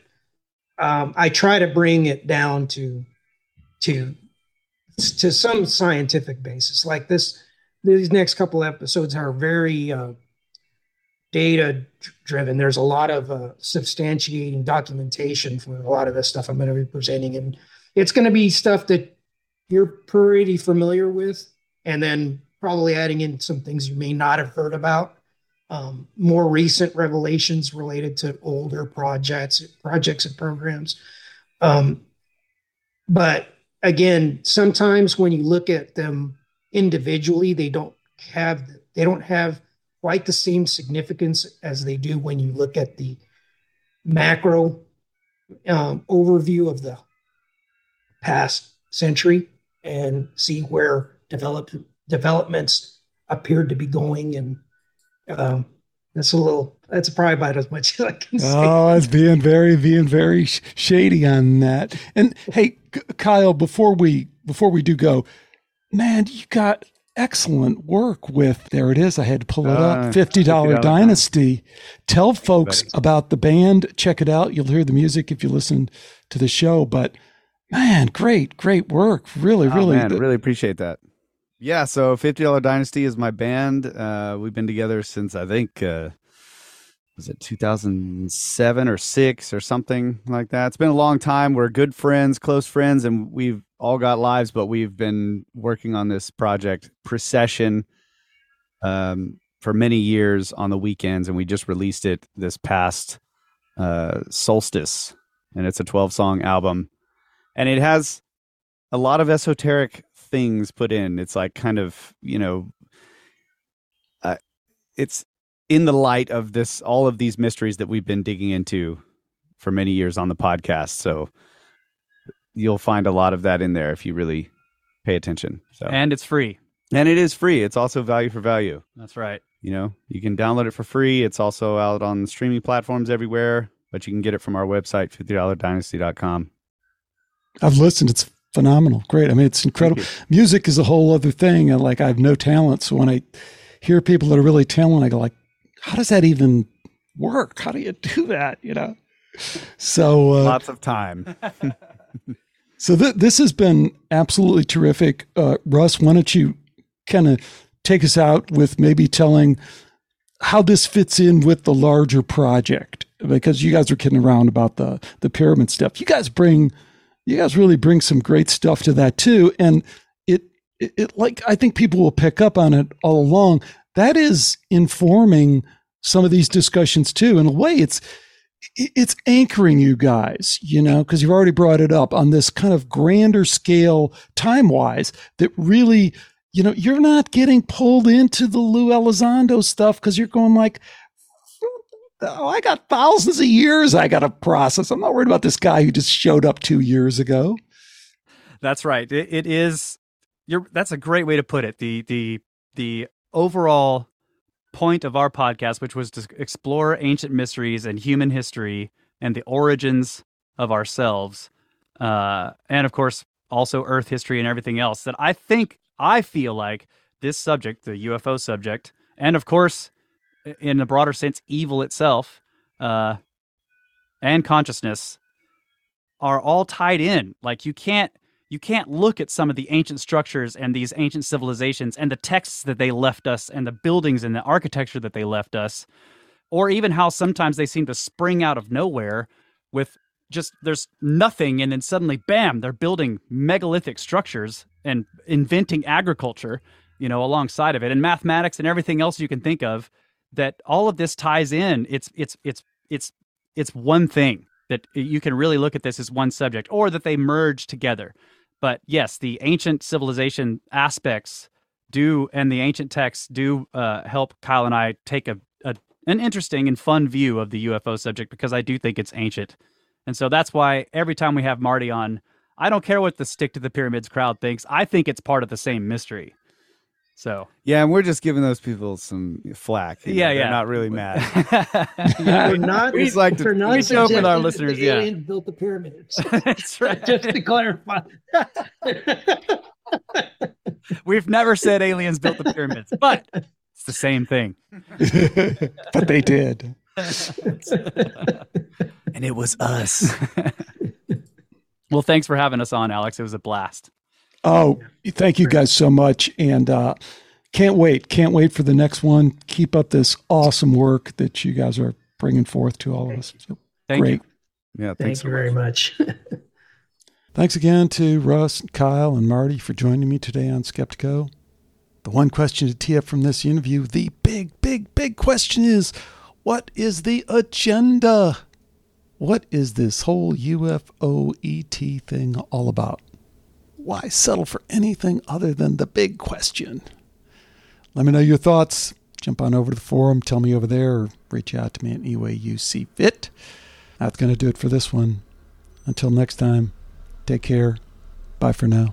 um, I try to bring it down to to to some scientific basis. Like this, these next couple episodes are very uh, data driven. There's a lot of uh, substantiating documentation for a lot of the stuff I'm going to be presenting, and it's going to be stuff that you're pretty familiar with, and then probably adding in some things you may not have heard about. Um, more recent revelations related to older projects, projects and programs. Um, but again, sometimes when you look at them individually, they don't have they don't have quite the same significance as they do when you look at the macro um, overview of the past century and see where develop, developments appeared to be going and um, that's a little that's probably about as much as i can say Oh, it's being very, being very shady on that. And hey, Kyle, before we before we do go, man, you got excellent work with. There it is. I had to pull it Uh, up. Fifty dollar $50 Dynasty. Tell folks about the band. Check it out. You'll hear the music if you listen to the show. But man, great, great work. Really, Oh, really. man, really appreciate that. Yeah, so Fifty Dollar Dynasty is my band. Uh, we've been together since I think uh, was it 2007 or six or something like that. It's been a long time. We're good friends, close friends, and we've all got lives, but we've been working on this project, Procession, um, for many years on the weekends, and we just released it this past uh, solstice, and it's a 12 song album, and it has a lot of esoteric things put in. It's like kind of you know, uh, it's in the light of this all of these mysteries that we've been digging into for many years on the podcast. So you'll find a lot of that in there if you really pay attention. So and, And it's free. And it is free. It's also value for value. That's right. You know, you can download it for free. It's also out on streaming platforms everywhere, but you can get it from our website, $50dynasty.com. I've listened. It's phenomenal. Great. I mean, it's incredible. Music is a whole other thing. And like, I have no talent. So when I hear people that are really talented, I go like, how does that even work? How do you do that? You know? So, uh, Lots of time. so th- this has been absolutely terrific. Uh, Russ, why don't you kind of take us out with maybe telling how this fits in with the larger project? Because you guys are kidding around about the the pyramid stuff. You guys bring, you guys really bring some great stuff to that too, and it it, it like I think people will pick up on it all along. That is informing some of these discussions too. In a way, it's it's anchoring you guys, you know, because you've already brought it up on this kind of grander scale time wise that really, you know, you're not getting pulled into the Lou Elizondo stuff because you're going like, oh, I got thousands of years I got to process. I'm not worried about this guy who just showed up two years ago. That's right. It, it is. You're. That's a great way to put it. The the the overall point of our podcast, which was to explore ancient mysteries and human history and the origins of ourselves, uh, and of course also Earth history and everything else. That I think I feel like this subject, the UFO subject, and of course, in a broader sense, evil itself, uh, and consciousness, are all tied in. Like you can't you can't look at some of the ancient structures and these ancient civilizations and the texts that they left us and the buildings and the architecture that they left us or even how sometimes they seem to spring out of nowhere with just there's nothing and then suddenly bam they're building megalithic structures and inventing agriculture you know alongside of it and mathematics and everything else you can think of that all of this ties in. It's it's it's it's it's one thing that you can really look at this as one subject or that they merge together but yes, the ancient civilization aspects do, and the ancient texts do uh, help Kyle and I take a, a an interesting and fun view of the UFO subject because I do think it's ancient, and so that's why every time we have Marty on, I don't care what the stick to the pyramids crowd thinks. I think it's part of the same mystery. So yeah, and we're just giving those people some flack. Yeah, know? yeah, They're not really mad. yeah. We're not. We like to not we joke with our listeners. Yeah, aliens built the pyramids. That's right. just to clarify. We've never said aliens built the pyramids, but it's the same thing. but they did. and it was us. well, thanks for having us on, Alex. It was a blast. Oh, thank you guys so much. And uh, can't wait. Can't wait for the next one. Keep up this awesome work that you guys are bringing forth to all of us. So, thank great. You. Yeah, thank you very much. thanks again to Russ, Kyle, and Marty for joining me today on Skeptico. The one question to tee up from this interview, the big, big, big question is what is the agenda? What is this whole UFO ET thing all about? Why settle for anything other than the big question? Let me know your thoughts. Jump on over to the forum, tell me over there, or reach out to me any way you see fit. That's going to do it for this one. Until next time, take care. Bye for now.